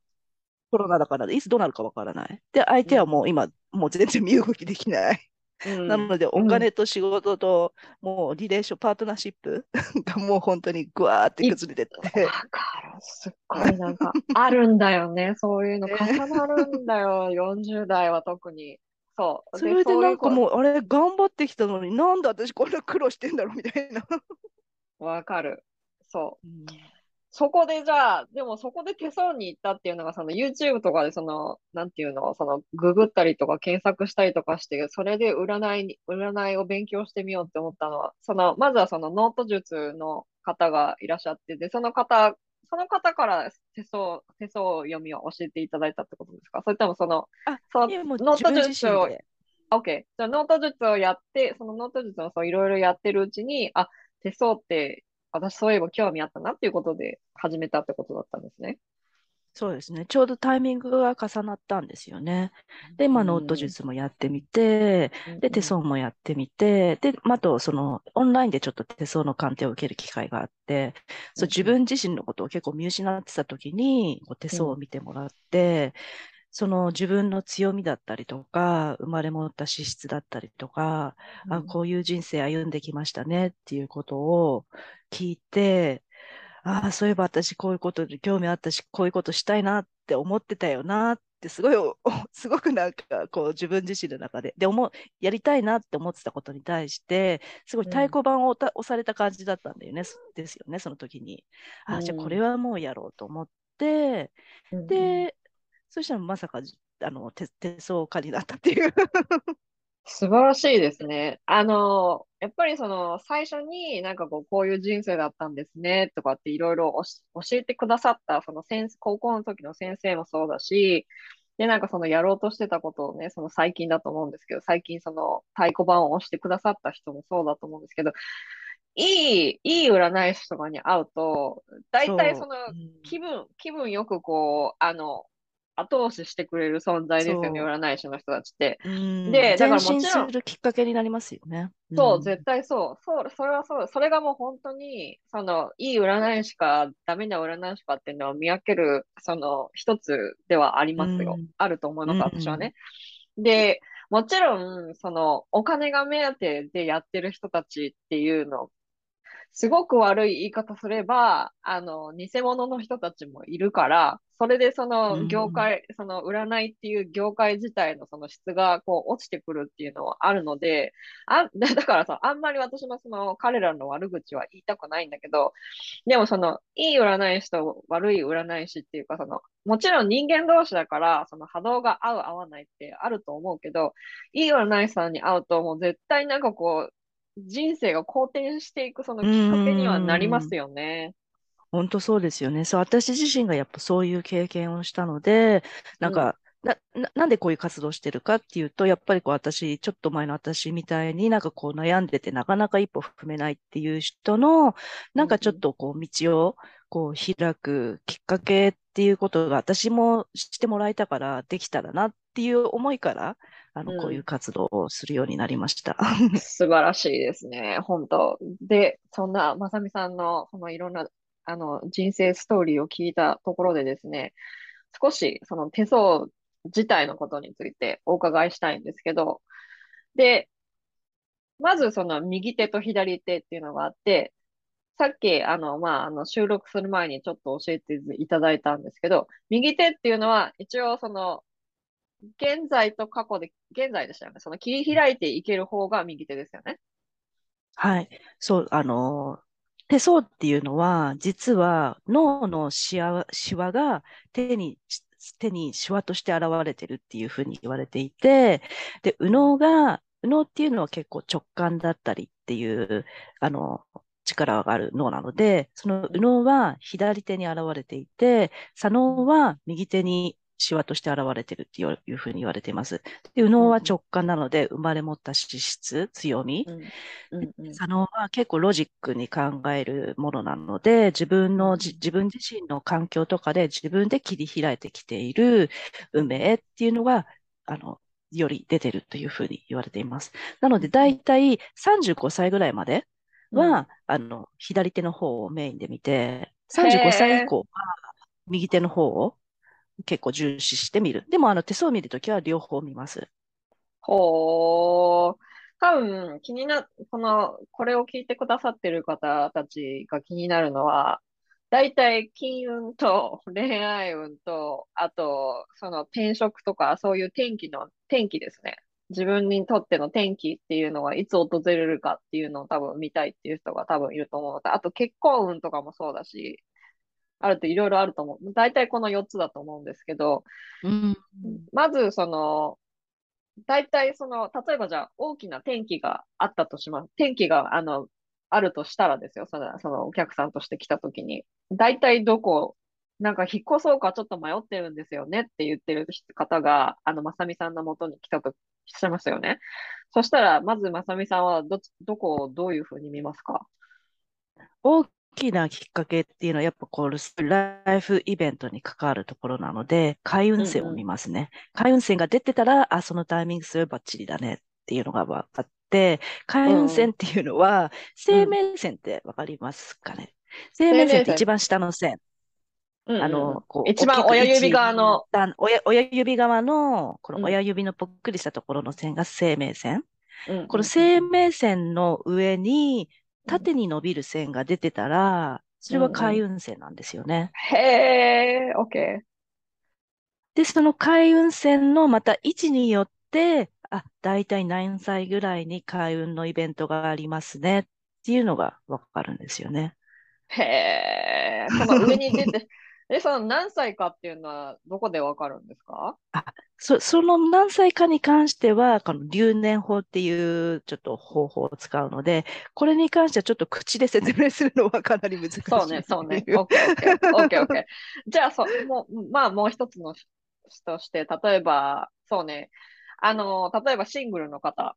コロナだから、いつどうなるかわからない。で、相手はもう今、もう全然身動きできない。
うん
なので、お金と仕事と、もうリレーション、パートナーシップがもう本当にぐわーって崩れてって
わ、かる。すっごいなんか、あるんだよね。そういうの
ね
重なるんだよ。40代は特に。そう。
それでなんか
う
もう、あれ、頑張ってきたのになんで私こんな苦労してんだろうみたいな。
わかる。そう。そこでじゃあ、でもそこで手相に行ったっていうのが、その YouTube とかでその、なんていうの、そのググったりとか検索したりとかして、それで占いに、占いを勉強してみようって思ったのは、その、まずはそのノート術の方がいらっしゃって、で、その方、その方から手相、手相読みを教えていただいたってことですか？それともその、
あ、
そのノート術を、
見て。
OK。じゃあノート術をやって、そのノート術をそういろいろやってるうちに、あ、手相って、私そういえば興味あったなっていうことで始めたってことだったんですね。
そうですね。ちょうどタイミングが重なったんですよね。で、まあ、ノート術もやってみて、で、手相もやってみて、で、まああと、その、オンラインでちょっと手相の鑑定を受ける機会があって、そう、自分自身のことを結構見失ってた時に、こう手相を見てもらって、その自分の強みだったりとか、生まれ持った資質だったりとか、
うん、
あ、こういう人生歩んできましたねっていうことを聞いて、ああ、そういえば私こういうことで興味あったし、こういうことしたいなって思ってたよなって、すごい すごくなんかこう自分自身の中で、で、思う、やりたいなって思ってたことに対して、すごい太鼓判を押された感じだったんだよね、そですよね、その時に。あ、じゃあこれはもうやろうと思って、
うん、
で、そしたらまさか、あの、手、手相家になったっていう。
素晴らしいですね。あの、やっぱりその最初になんかこう、こういう人生だったんですねとかっていろいろ教えてくださったその先生、高校の時の先生もそうだし、で、なんかそのやろうとしてたことをね、その最近だと思うんですけど、最近その太鼓判を押してくださった人もそうだと思うんですけど、いい、いい占い師とかに会うと、大体その
うん
気分、気分よくこう、あの、後押ししてくれる存在ですよね、占い師の人たちって。
うん
でだからもちろん
きっかけになりますよね。
そう、
ん
絶対そう。そう、それはそう。それがもう本当に、その、いい占い師か、ダメな占い師かっていうのを見分ける、その、一つではありますよ。
うん
あると思います、
うん
私はね。で、もちろん、その、お金が目当てでやってる人たちっていうの、すごく悪い言い方すれば、あの、偽物の人たちもいるから、それでその業界、その占いっていう業界自体のその質がこう落ちてくるっていうのはあるので、あ、だからさ、あんまり私もその彼らの悪口は言いたくないんだけど、でもその、いい占い師と悪い占い師っていうか、その、もちろん人間同士だから、その波動が合う合わないってあると思うけど、いい占い師さんに会うともう絶対なんかこう、人生が好転していくそのきっかけにはなりますよね。
本当そうですよね。そう、私自身がやっぱそういう経験をしたので、なんか、な、ななんでこういう活動してるかっていうと、やっぱりこう私、ちょっと前の私みたいになんかこう悩んでてなかなか一歩踏めないっていう人の、なんかちょっとこう道をこう開くきっかけっていうことが私もしてもらえたからできたらなっていう思いから、あ
うん
の、こういう活動をするようになりました。
素晴らしいですね、本当。で、そんなまさみさんのそのいろんなあの人生ストーリーを聞いたところでですね、少しその手相自体のことについてお伺いしたいんですけど、で、まずその右手と左手っていうのがあって、さっきあの、まあ、あの収録する前にちょっと教えていただいたんですけど、右手っていうのは一応その現在と過去で、現在でしたよね。その切り開いていける方が右手ですよね。
はい。そう、あの、手相っていうのは、実は脳のシワ、シワが手に、手にシワとして現れてるっていうふうに言われていて、で、右脳が、右脳っていうのは結構直感だったりっていう、あの、力がある脳なので、その右脳は左手に現れていて、左脳は右手にシワとして現れてるっていうふうに言われています。で、右脳は直感なので、生まれ持った資質、強み。左脳は結構ロジックに考えるものなので、自分の自分自身の環境とかで自分で切り開いてきている運命っていうのが、あの、より出てるというふうに言われています。なので、だいたい35歳ぐらいまでは、あの、左手の方をメインで見て、35歳以降は右手の方を結構重視して見る。でも、あの、手相を見るときは両方見ます。
ほー。多分気にな、この、これを聞いてくださってる方たちが気になるのは、大体金運と 恋愛運と、あと、その転職とか、そういう天気の、天気ですね。自分にとっての天気っていうのがいつ訪れるかっていうのを多分見たいっていう人が多分いると思うので、あと結婚運とかもそうだし、あるといろいろあると思う。大体この4つだと思うんですけど、
うん。
まずその、大体その、例えばじゃあ大きな天気があったとします。天気があの、あるとしたらですよ。その、そのお客さんとして来たときに、大体どこ、なんか引っ越そうかちょっと迷ってるんですよねって言ってる方が、あの、まさみさんの元に来たとしますよね。そしたら、まずまさみさんはどどこをどういうふうに見ますか？
大きなきっかけっていうのは、やっぱこう、ライフイベントに関わるところなので、開運線を見ますね。開運線が出てたら、あ、そのタイミングすればバッチリだねっていうのが分かって、開運線っていうのは、生命線ってわかりますかね？生命線って一番下の線。
うんうんうん。
あの、こう、
一番親指側の、
親親指側の、こ
うん。
の親指のぽっくりしたところの線が生命線。
うんうん。
この生命線の上に縦に伸びる線が出てたら、それは開運線なんですよね。
へー、OK。
で、その開運線のまた位置によって、あ、だいたい何歳ぐらいに開運のイベントがありますねっていうのがわかるんですよね。
へー、その上に出て、え、その何歳かっていうのはどこでわかるんですか？
そ、その何歳かに関しては、この留年法っていうちょっと方法を使うので、これに関してはちょっと口で説明するのはかなり難しい。
そうね、そうね。オッケー、オッケー、オッケー、オッケー。じゃあ、そう、もう、まあ、もう一つのしとして、例えば、そうね、あの、例えばシングルの方、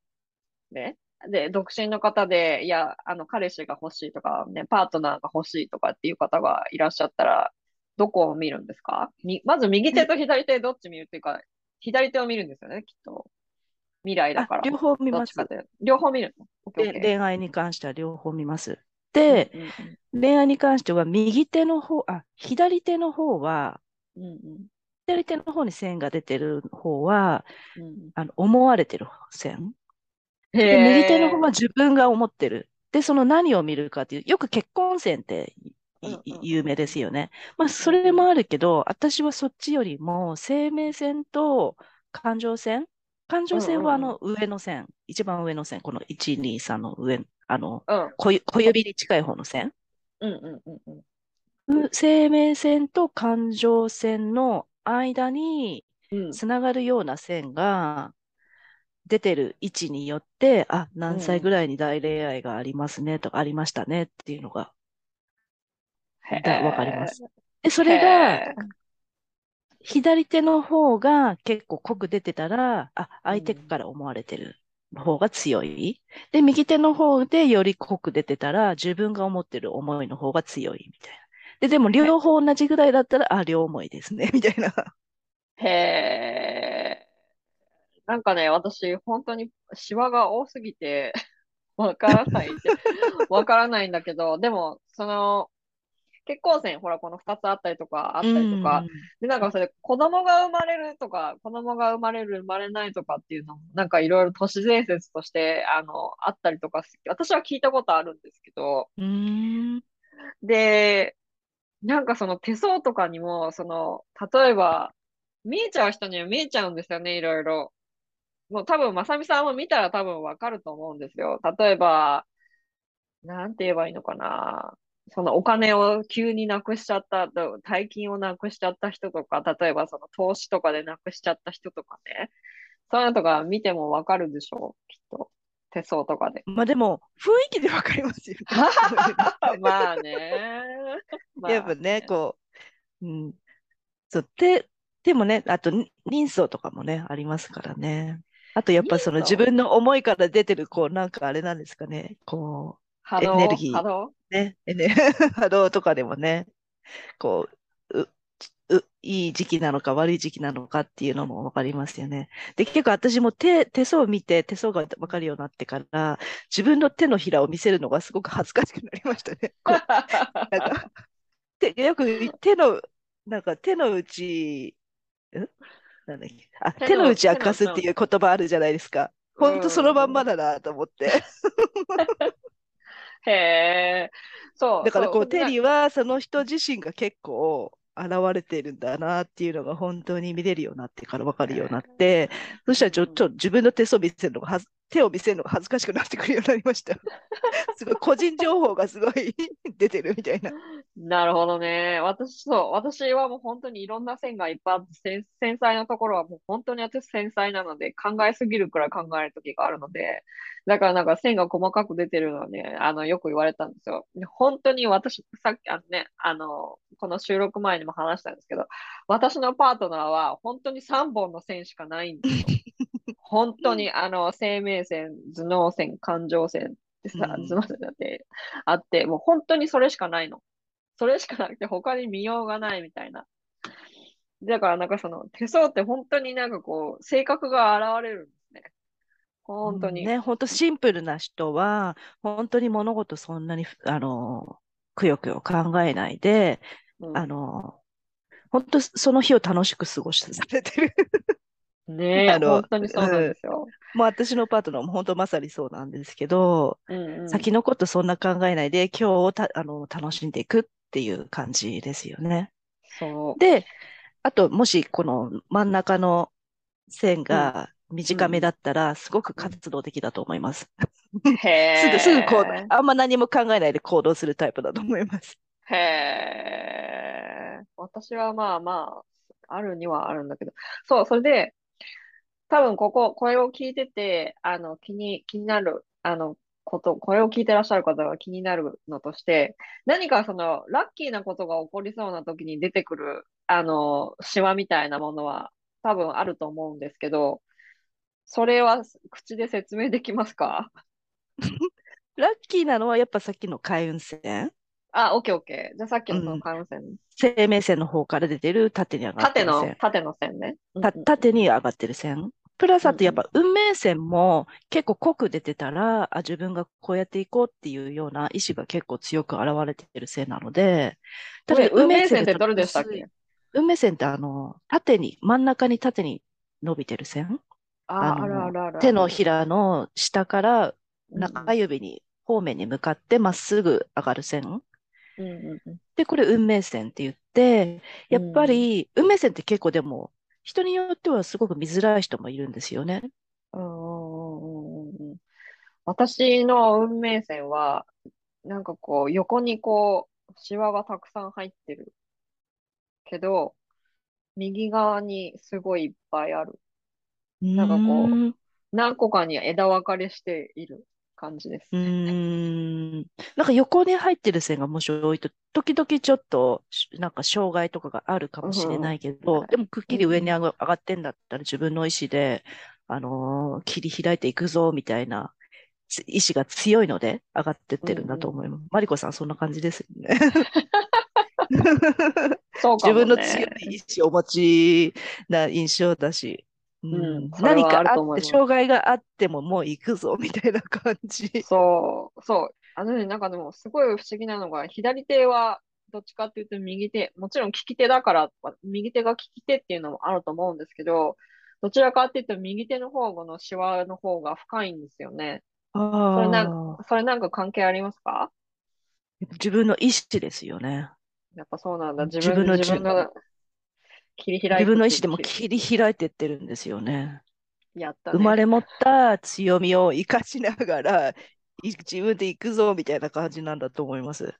ね、で、独身の方で、いや、あの、彼氏が欲しいとか、ね、パートナーが欲しいとかっていう方がいらっしゃったら、どこを見るんですか？みまず右手と左手どっち見るっていうか、左手を見るんですよね、きっと。未来だから。
両方見ます。
両方見るの？
恋愛に関しては両方見ます。で、うんうんうん、恋愛に関しては右手の方、あ、左手の方は、うんうん、左手の方に線が出てる方は、うん、あの思われてる線。で右手の方は自分が思ってる。で、その何を見るかっていう、よく結婚線って有名ですよね。まあ、それもあるけど、私はそっちよりも生命線と感情線？感情線はあの上の線、一番上の線、この1、2、3の上、あの、小指に近い方の線。生命線と感情線の間につながるような線が出てる位置によって、うん、あ、何歳ぐらいに大恋愛がありますねとか、ありましたねっていうのが、わかります。で、それが、左手の方が結構濃く出てたら、あ、相手から思われてる方が強い。で、右手の方でより濃く出てたら、自分が思ってる思いの方が強いみたいな。で、でも両方同じぐらいだったら、あ、両思いですね、みたいな。
へえ。なんかね、私、本当にシワが多すぎて、わからない わからないんだけど、でも、その、結婚線、ほら、この2つあったりとか、あったりとか、で、なんかそれ、子供が生まれるとか、子供が生まれる、生まれないとかっていうのも、なんかいろいろ都市伝説として、あの、あったりとか、私は聞いたことあるんですけど、で、なんかその手相とかにも、その、例えば、見えちゃう人には見えちゃうんですよね、いろいろ。もう多分、まさみさんも見たら多分わかると思うんですよ。例えば、なんて言えばいいのかな。そのお金を急になくしちゃった、大金をなくしちゃった人とか、例えばその投資とかでなくしちゃった人とかね。そういうのとか見てもわかるでしょう、きっと。手相とかで。
まあでも、雰囲気でわかりますよね。
まあね。
まあ、やっぱね、こう、うん。そう、手、手もね、あと人相とかもね、ありますからね。あとやっぱその自分の思いから出てる、こう、なんかあれなんですかね、こう、エネルギー。波動ね、ね、波動とかでもね、こう、う、う、いい時期なのか悪い時期なのかっていうのもわかりますよね。で、結構私も手、手相を見て、手相がわかるようになってから、自分の手のひらを見せるのがすごく恥ずかしくなりましたね。なんよく手の、なんか手の内、んなんだっけ？あ手の内明かすっていう言葉あるじゃないですか。本当そのまんまだなと思って。
へえ。そう。
だからこう、テリーはその人自身が結構現れてるんだなっていうのが本当に見れるようになってから分かるようになって、そしたらちょっと自分の手相見せるのがはず、手を見せるのが恥ずかしくなってくるようになりました。すごい個人情報がすごい出てるみたいな。
なるほどね。私、そう、私はもう本当にいろんな線がいっぱいあって、繊細なところはもう本当に私繊細なので、考えすぎるくらい考える時があるので、だからなんか線が細かく出てるのはね、あの、よく言われたんですよ。本当に私、さっき、あのね、あの、この収録前にも話したんですけど、私のパートナーは本当に3本の線しかないんですよ。本当に、あの、生命線、頭脳線、感情線ってさ、頭脳線だってあって、もう本当にそれしかないの。それしかなくて他に見ようがないみたいな。だからなんかその手相って本当になんかこう、性格が現れるんですね。本当に。
ね、本当シンプルな人は、本当に物事そんなに、あの、くよくよ考えないで、うん、あの、本当その日を楽しく過ごされてる
ねえ、本当にそうなんですよ。
もう私のパートナーも本当まさにそうなんですけど、うんうん、先のことそんな考えないで、今日をたあの楽しんでいくっていう感じですよね。
そう
で、あと、もしこの真ん中の線が短めだったら、すごく活動的だと思います。すぐ、すぐこう、あんま何も考えないで行動するタイプだと思います。
へえ。私はまあまあ、あるにはあるんだけど。そう、それで、多分ここ、これを聞いてて、あの、気に、気になる、あの、こと、これを聞いてらっしゃる方が気になるのとして、何かその、ラッキーなことが起こりそうな時に出てくる、あの、シワみたいなものは多分あると思うんですけど、それは口で説明できますか？
ラッキーなのはやっぱさっきの海運線。
あ、オッケーオッケー。じゃあさっきのその海運線。
生命線の方から出てる縦に上がって
縦の
る線、。
縦の線ね。
た
うんうん
縦に上がってる線。プラスあ
うんうん
とやっぱ運命線も結構濃く出てたら、あ、自分がこうやっていこうっていうような意志が結構強く現れてる線なので、
これ運命線ってどれでしたっけ？
運命線ってあの、縦に、真ん中に縦に伸びてる線。
あ
の
あるあるある。
手のひらの下から
うんうん
中指に方面に向かってまっすぐ上がる線。
うんうんうん
で、これ運命線って言って、やっぱり運命線って結構でも、人によってはすごく見づらい人もいるんですよね。
うん私の運命線は、なんかこう、横にこう、シワがたくさん入ってる。けど、右側にすごいいっぱいある。なんかこう何個かに枝分かれしている感じです。
うーん。なんか横に入ってる線がもし多いと、時々ちょっと、しなんか障害とかがあるかもしれないけ
うん
ど、でもくっきり上に
うん
上がってんだったら自分の意思で、あのー切り開いていくぞ、みたいなつ意志が強いので上がってってるんだと思います。マリコさん、そんな感じですよね。
そうかも
自分の
ね。
強い意志をお持ちな印象だし、うん何かあって、障害があってももう行くぞみたいな感じ。
そう、そう。あのね、なんかでもすごい不思議なのが、左手はどっちかっていうと右手、もちろん利き手だから、右手が利き手っていうのもあると思うんですけど、どちらかっていうと右手の方のシワの方が深いんですよね。それなん
ああ、
それなんか関係ありますか？
自分の意志ですよね。
やっぱそうなんだ。自
自
分
分の
自分が切り開いて
自分の意志でも
切
切り開いてってるんですよね。
りやったね。
生まれ持った強みを生かしながら、い自分で行くぞみたいな感じなんだと思います。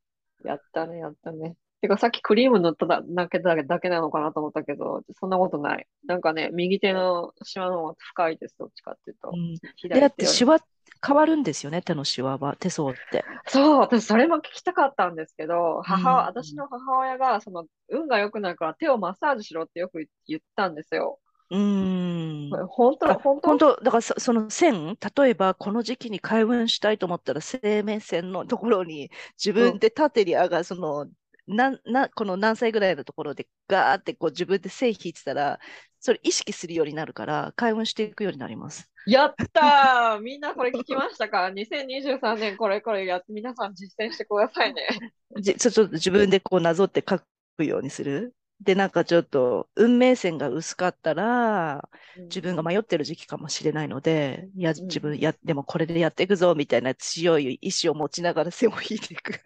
やったね、やったね。てかさっきクリーム塗っただだけだだけなのかなと思ったけど、そんなことない。なんかね、右手のシワの方が深いです、どっちかっていうと
う。ん、だってシワ変わるんですよね、手のシワは、手相って。
そう、私それも聞きたかったんですけど、母、
うん
私の母親が、その、運が良くないから手をマッサージしろってよく言ったんですよ。
うーん。
本当、
あ
本当？
本当、だからそ、その線、例えばこの時期に開運したいと思ったら、生命線のところに自分で縦に上がる、その、なん、な、この何歳ぐらいのところでガーってこう自分で線引いてたら、それ意識するようになるから、開運していくようになります。
やったー みんなこれ聞きましたか ?2023 年これこれやって、皆さん実践してくださいね。
じちょっと自分でこうなぞって書くようにする？で、なんかちょっと運命線が薄かったら、自分が迷ってる時期かもしれないので、いや、
うん
自分や、でもこれでやっていくぞみたいな強い意志を持ちながら線を引いていく。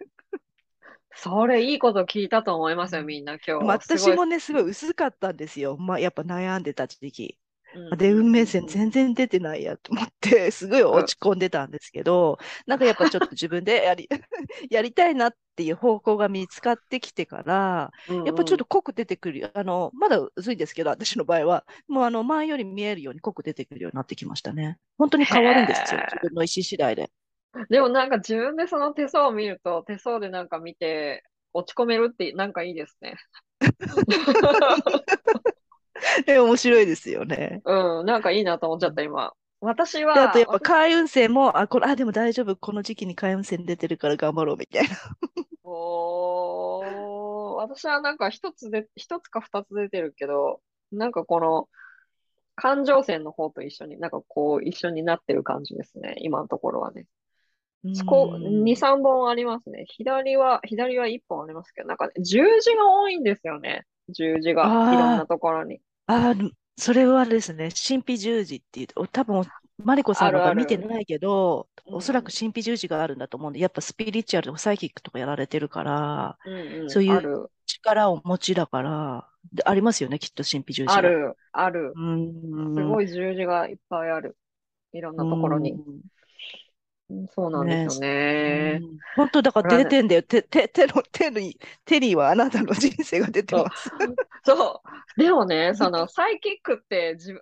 それいいこと聞いたと思いますよ、みんな今日。
私もね、すごい薄かったんですよ。まあ、やっぱ悩んでた時期。
うん
で、運命線
うん
全然出てないやと思って、すごい落ち込んでたんですけど、なんかやっぱちょっと自分でやり、やりたいなっていう方向が見つかってきてから、
うん
やっぱちょっと濃く出てくるよ。あの、まだ薄いんですけど、私の場合は、もうあの、前より見えるように濃く出てくるようになってきましたね。本当に変わるんですよ自分の意思次第で。
でもなんか自分でその手相を見ると、手相でなんか見て落ち込めるってなんかいいですね。
え、面白いですよね。
うん、なんかいいなと思っちゃった、今。私
で、
は、
あとやっぱ開運線も、あ、これ、あ、でも大丈夫、この時期に開運線出てるから頑張ろうみたいな。
おー私はなんか一つで、一つか二つ出てるけど、なんかこの、感情線の方と一緒に、なんかこう、一緒になってる感じですね、今のところはね。こう、
うん
2、3本ありますね。左は、左は1本ありますけど、なんかね、十字が多いんですよね。十字が、いろんなところに。
あー、それはですね、神秘十字っていう、お多分、マリコさんのが見てないけど、
うん
おそらく神秘十字があるんだと思うんで、やっぱスピリチュアルとかサイキックとかやられてるから、
うんうん、
そういう力をお持ちだから、でありますよね、きっと神秘十字が。
ある、ある。
うん。
すごい十字がいっぱいある。いろんなところに。そうなんですよね。
うん本当だから出てんだよ。手、手、手の、手に、手にはあなたの人生が出てます。
そう。でもね、そのサイキックって自分、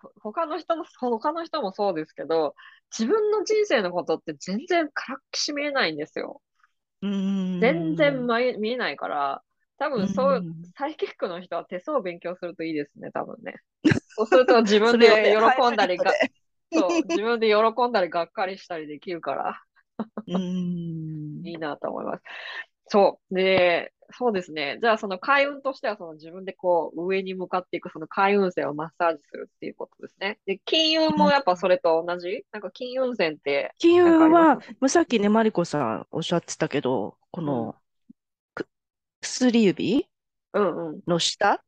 ほ他の人の、他の人もそうですけど、自分の人生のことって全然からっきし見えないんですよ。
うん
全然見えないから、多分そういう
うん
サイキックの人は手相を勉強するといいですね、多分ね。そうすると自分で喜んだりがそう、自分で喜んだりがっかりしたりできるから。
うん。
いいなと思います。そう。で、そうですね。じゃあ、その開運としては、その自分でこう、上に向かっていく、その開運線をマッサージするっていうことですね。で、金運もやっぱそれと同じ？なんか金運線って。
金運は、さっきね、マリコさんおっしゃってたけど、この、うん、薬指の下、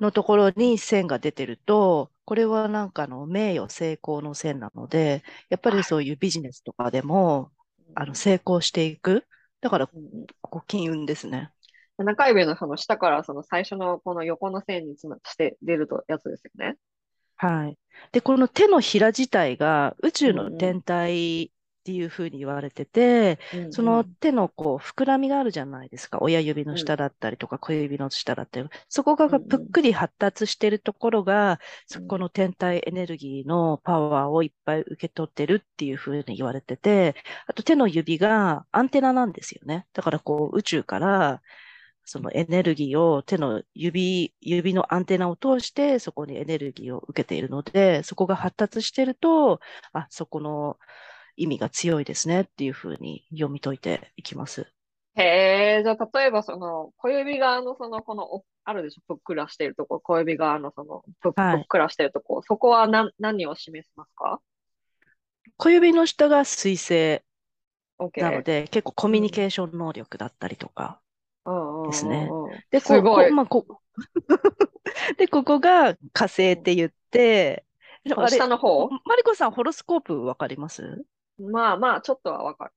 のところに線が出てると、これはなんかの名誉成功の線なので、やっぱりそういうビジネスとかでも、あの成功していく。だから、ここ金運ですね。
中指のその下からその最初のこの横の線につなして出るとやつですよね。
はい。で、この手のひら自体が宇宙の天体っていうふうに言われてて、うんうん、その手のこう膨らみがあるじゃないですか。親指の下だったりとか小指の下だったり、そこがぷっくり発達してるところが、そこの天体エネルギーのパワーをいっぱい受け取ってるっていうふうに言われてて、あと手の指がアンテナなんですよね。だからこう宇宙からそのエネルギーを手の指、指のアンテナを通してそこにエネルギーを受けているので、そこが発達してると、あ、そこの意味が強いですねっていうふうに読み解いていきます。
へえ、じゃあ例えばその小指側のそのこのあるでしょ、ぷっくらしているところ、小指側のそのぷっくらしているところ、はい、そこは何何を示しますか？
小指の下が水星なので、結構コミュニケーション能力だったりとか、ですね。
で、ここ、
まあ、こ で、ここが火星って言って、
下の方？
マリコさん、ホロスコープわかります？
まあまあ、ちょっとはわかる。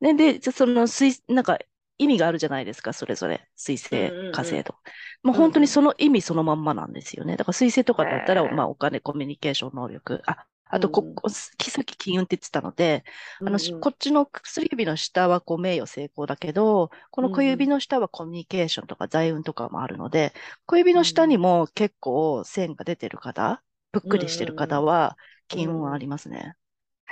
ね、で、その水、なんか意味があるじゃないですか、それぞれ。水星、火星と。もう本当にその意味そのまんまなんですよね。だから水星とかだったら、まあお金、コミュニケーション能力。あ、あとこ、こ、さっき金運って言ってたので、あの、こっちの薬指の下はこう名誉成功だけど、この小指の下はコミュニケーションとか財運とかもあるので、小指の下にも結構線が出てる方、ぷっくりしてる方は金運はありますね。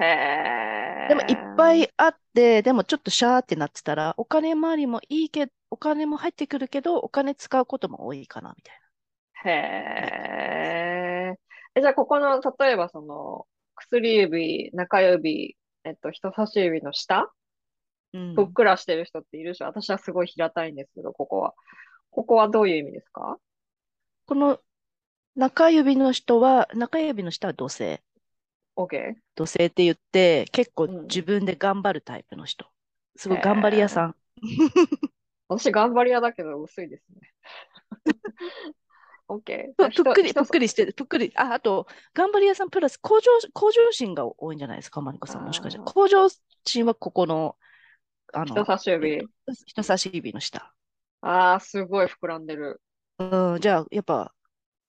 へえ。
でもいっぱいあって、でもちょっとシャーってなってたら、お金回りもいいけど、お金も入ってくるけど、お金使うことも多いかな、みたい
な。へえ。じゃあ、ここの、例えばその、薬指、中指、えっと、人差し指の下、うん、ふっくらしてる人っているし、私はすごい平たいんですけど、ここは。ここはどういう意味ですか？
この中指の人は、中指の下は土星。
OK。
土星って言って、結構自分で頑張るタイプの人。すごい頑張り屋さん。
私頑張り屋だけど薄いですね。OK。
ぷっくり、ぷっくりしてる。ぷっくり。あ、あと、頑張り屋さんプラス向上、向上心が多いんじゃないですか、マリコさん。もしかして。向上心はここの、
あの、人差し指。
人差し指の下。
ああ、すごい膨らんでる。
うん、じゃあ、やっぱ、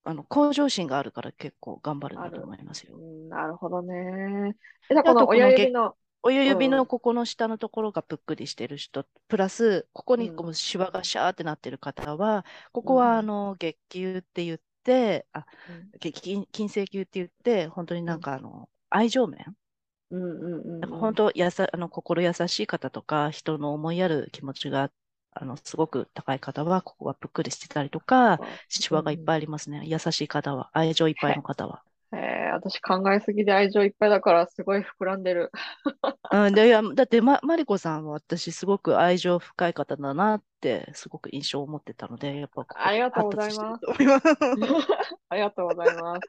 あの向上心があるから結構頑張るんだと思いますよ。
なるほどね。え、この親指の。
親指のここの下のところがぷっくりしてる人、プラス、ここにこうシワがシャーってなってる方は、うん、ここはあの月給って言って、あ、うん、金金星球って言って、本当になんかあの、愛情面。
うんうんうん、
本当やさあの心優しい方とか人の思いやる気持ちがあの、すごく高い方は、ここはぷっくりしてたりとか、シワがいっぱいありますね。優しい方は、愛情いっぱいの方は。
えー、私考えすぎで愛情いっぱいだからすごい膨らんでる。
うん、でいやだって、ま、マリコさんは私すごく愛情深い方だなってすごく印象を持ってたので、やっぱ
ありがとうございます。ありがとうございます。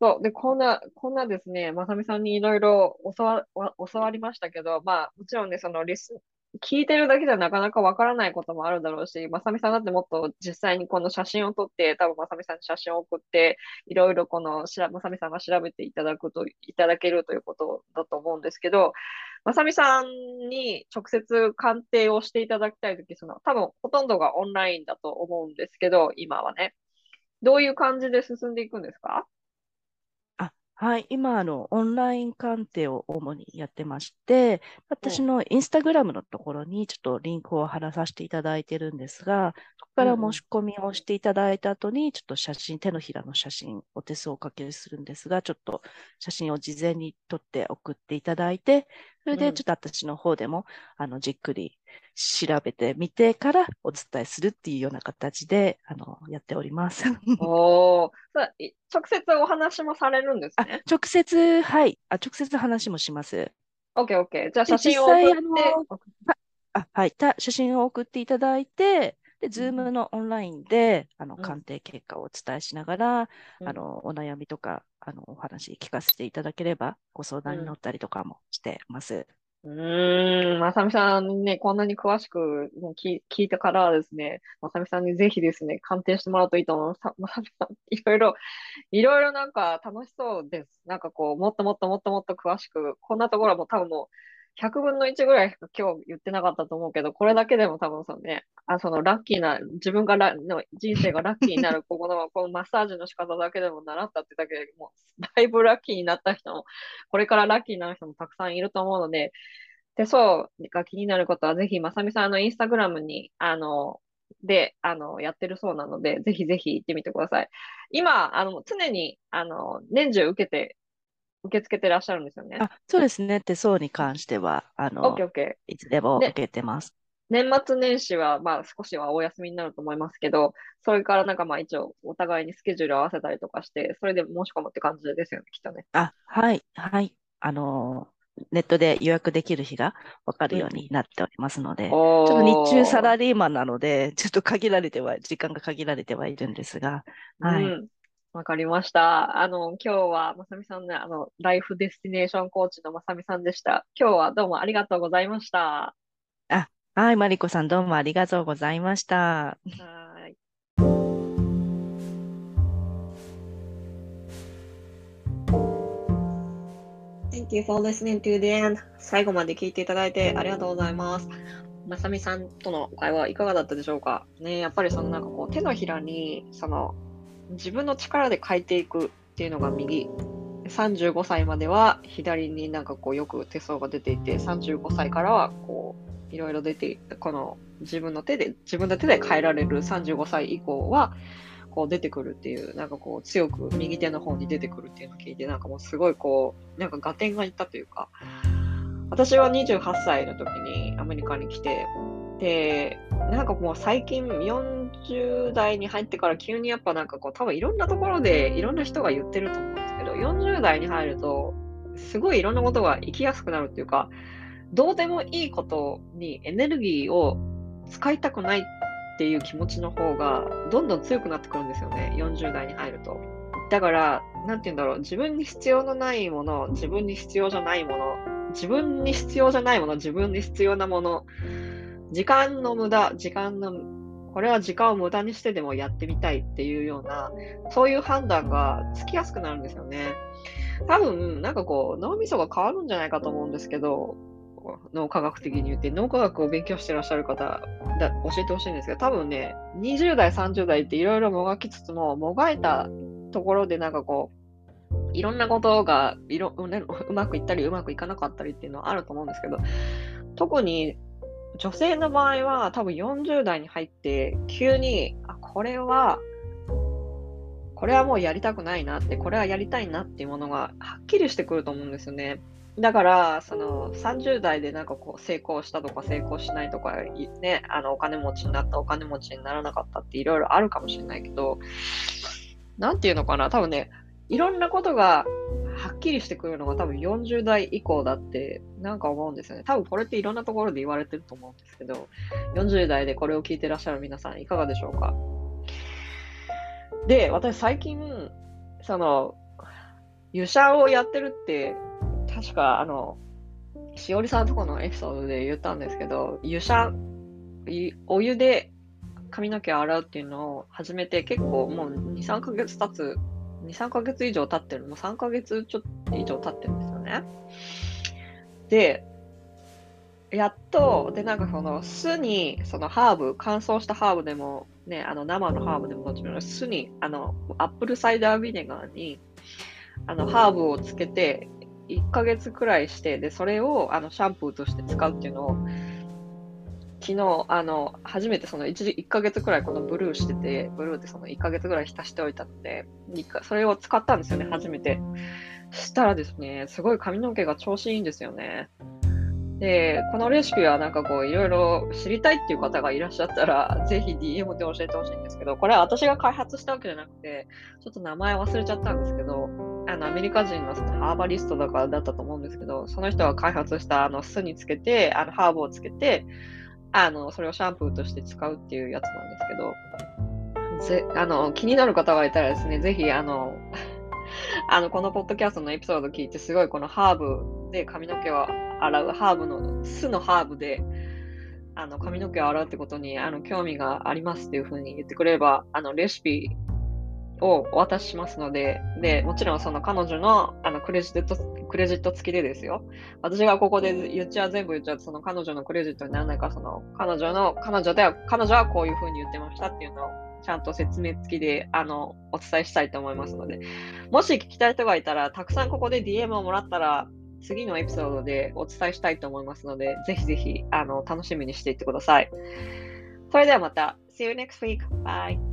そう。で、こんな、こんなですね、まさみさんにいろいろ教わ教わりましたけど、まあ、もちろんね、そのリス、聞いてるだけじゃなかなかわからないこともあるだろうし、まさみさんだってもっと実際にこの写真を撮って、多分まさみさんに写真を送って、いろいろこのしら、まさみさんが調べていただくと、いただけるということだと思うんですけど、まさみさんに直接鑑定をしていただきたいとき、その、多分ほとんどがオンラインだと思うんですけど、今はね。どういう感じで進んでいくんですか？
はい、今、あの、オンライン鑑定を主にやってまして、私のインスタグラムのところにちょっとリンクを貼らさせていただいてるんですが、そこから申し込みをしていただいた後に、ちょっと写真、手のひらの写真、お手数をおかけするんですが、ちょっと写真を事前に撮って送っていただいて、それでちょっと私の方でも、あの、じっくり調べてみてからお伝えするっていうような形で、あの、やっております。
お直接お話もされるんですね。
直接、はい。あ直接話もします。
OK、OK。じゃあ
で、
写真を送って、
あ、はい、た写真を送っていただいて、で、
う
Zoom
ん、
のオンラインで、あの、
うん、
鑑定結果をお伝えしながら、
うん、
あの、お悩みとか、あの、お話聞かせていただければ、ご相談に乗
うん。
ったりとかもしてます。
うーん、まさみさんね、こんなに詳しくもう聞、聞いてからはですね、まさみさんにぜひですね、鑑定してもらうといいと思います。さ まさみさん、いろいろ、いろいろなんか楽しそうです。なんかこう、もっともっともっともっと詳しく、こんなところも多分もう、100分の1ぐらいしか今日言ってなかったと思うけど、これだけでも多分そのね、あ、そのラッキーな、自分がラの人生がラッキーになる、ここの、このマッサージの仕方だけでも習ったってだけでもう、だいぶラッキーになった人も、これからラッキーになる人もたくさんいると思うので、手相が気になることは、ぜひ、まさみさんのインスタグラムに、あの、で、あの、やってるそうなので、ぜひぜひ行ってみてください。今、あの、常に、あの、年中受けて、受け付けてらっしゃるんですよね。
あ、そうですね。手相に関しては、あの、
OK。
いつでも受
で、
けてます。
年末年始は、まあ、少しはお休みになると思いますけど、それからなんかまあ一応、お互いにスケジュール合わせたりとかして、それで申し込むって感じですよね、きっとね。
あ、はい、はい。あの、ネットで予約できる日が分かるよう
うん。
になっておりますので、ちょっと日中サ。ラリーマンなので、ちょっと限られては、時間が限られてはいるんですが、はい。
うん。わかりました。あの、今日はまさみさんね、あの、ライフデスティネーションコーチのまさみさんでした。今日はどうもありがとうございました。
あ、はい、マリコさんどうもありがとうございました。
はーい。Thank you for listening to the end. 最後まで聞いていただいてありがとうございます。まさみさんとの会話いかがだったでしょうか？ね、やっぱりそのなんかこう手のひらにその自分の力で書いていくっていうのが右。35歳までは左になんかこうよく手相が出ていて、35歳からはこういろいろ出て、この自分の手で、自分の手で変えられる35歳以降はこう出てくるっていう、なんかこう強く右手の方に出てくるっていうのを聞いて、なんかもうすごいこう、なんか合点がいったというか、私は28歳の時にアメリカに来て、で、なんかもう最近40代に入ってから急にやっぱなんかこう多分いろんなところでいろんな人が言ってると思うんですけど、40代に入るとすごいいろんなことが生きやすくなるっていうか、どうでもいいことにエネルギーを使いたくないっていう気持ちの方がどんどん強くなってくるんですよね、40代に入ると。だから、なんて言うんだろう、自分に必要のないもの、自分に必要じゃないもの、自分に必要じゃないもの、自分に必要なもの、時間の無駄、時間の、これは時間を無駄にしてでもやってみたいっていうような、そういう判断がつきやすくなるんですよね。多分、なんかこう、脳みそが変わるんじゃないかと思うんですけど、脳科学的に言って、脳科学を勉強してらっしゃる方だ、教えてほしいんですけど、多分ね、20代、30代っていろいろもがきつつも、もがいたところでなんかこう、いろんなことがいろ、ねうまくいったりうまくいかなかったりっていうのはあると思うんですけど、特に女性の場合は多分40代に入って急に、あ、これは、これはもうやりたくないなって、これはやりたいなっていうものがはっきりしてくると思うんですよね。だから、その30代でなんかこう成功したとか成功しないとか、ね、あのお金持ちになった、お金持ちにならなかったっていろいろあるかもしれないけど、なんていうのかな、多分ね、いろんなことがはっきりしてくるのが多分40代以降だってなんか思うんですよね。多分これっていろんなところで言われてると思うんですけど、40代でこれを聞いてらっしゃる皆さんいかがでしょうか？で、私最近、その、湯者をやってるって、確かあの、しおりさんとこのエピソードで言ったんですけど、湯者、いお湯で髪の毛を洗うっていうのを始めて結構もう2、3ヶ月経つ、2、3ヶ月以上経ってる、もう3ヶ月ちょっと以上経ってるんですよね。で、やっと、で、なんかその酢に、そのハーブ、乾燥したハーブでも、ね、あの生のハーブでもどっちも酢に、あの、アップルサイダービネガーに、あの、ハーブをつけて、1ヶ月くらいして、で、それを、あの、シャンプーとして使うっていうのを、昨日、あの、初めてその 1, 1ヶ月くらいこのブルーしてて、ブルーってその1ヶ月くらい浸しておいたので、それを使ったんですよね、初めて。したらですね、すごい髪の毛が調子いいんですよね。で、このレシピはなんかこう、いろいろ知りたいっていう方がいらっしゃったら、ぜひ DM で教えてほしいんですけど、これは私が開発したわけじゃなくて、ちょっと名前忘れちゃったんですけど、あのアメリカ人のハーバリストだからだったと思うんですけど、その人が開発したあの酢につけて、あのハーブをつけて、あのそれをシャンプーとして使うっていうやつなんですけど、ぜあの気になる方がいたらですね、ぜひあの あのこのポッドキャストのエピソード聞いて、すごいこのハーブで髪の毛を洗う、ハーブの酢のハーブであの髪の毛を洗うってことにあの興味がありますっていうふうに言ってくれれば、あのレシピをお渡ししますので、で、もちろんその彼女のあのクレジット、クレジット付きでですよ。私がここで言っちゃう、全部言っちゃうと、その彼女のクレジットにならないか、その彼女の、彼女では、彼女はこういうふうに言ってましたっていうのを、ちゃんと説明付きで、あの、お伝えしたいと思いますので、もし聞きたい人がいたら、たくさんここで DM をもらったら、次のエピソードでお伝えしたいと思いますので、ぜひぜひ、あの、楽しみにしていってください。それではまた。See you next week. Bye.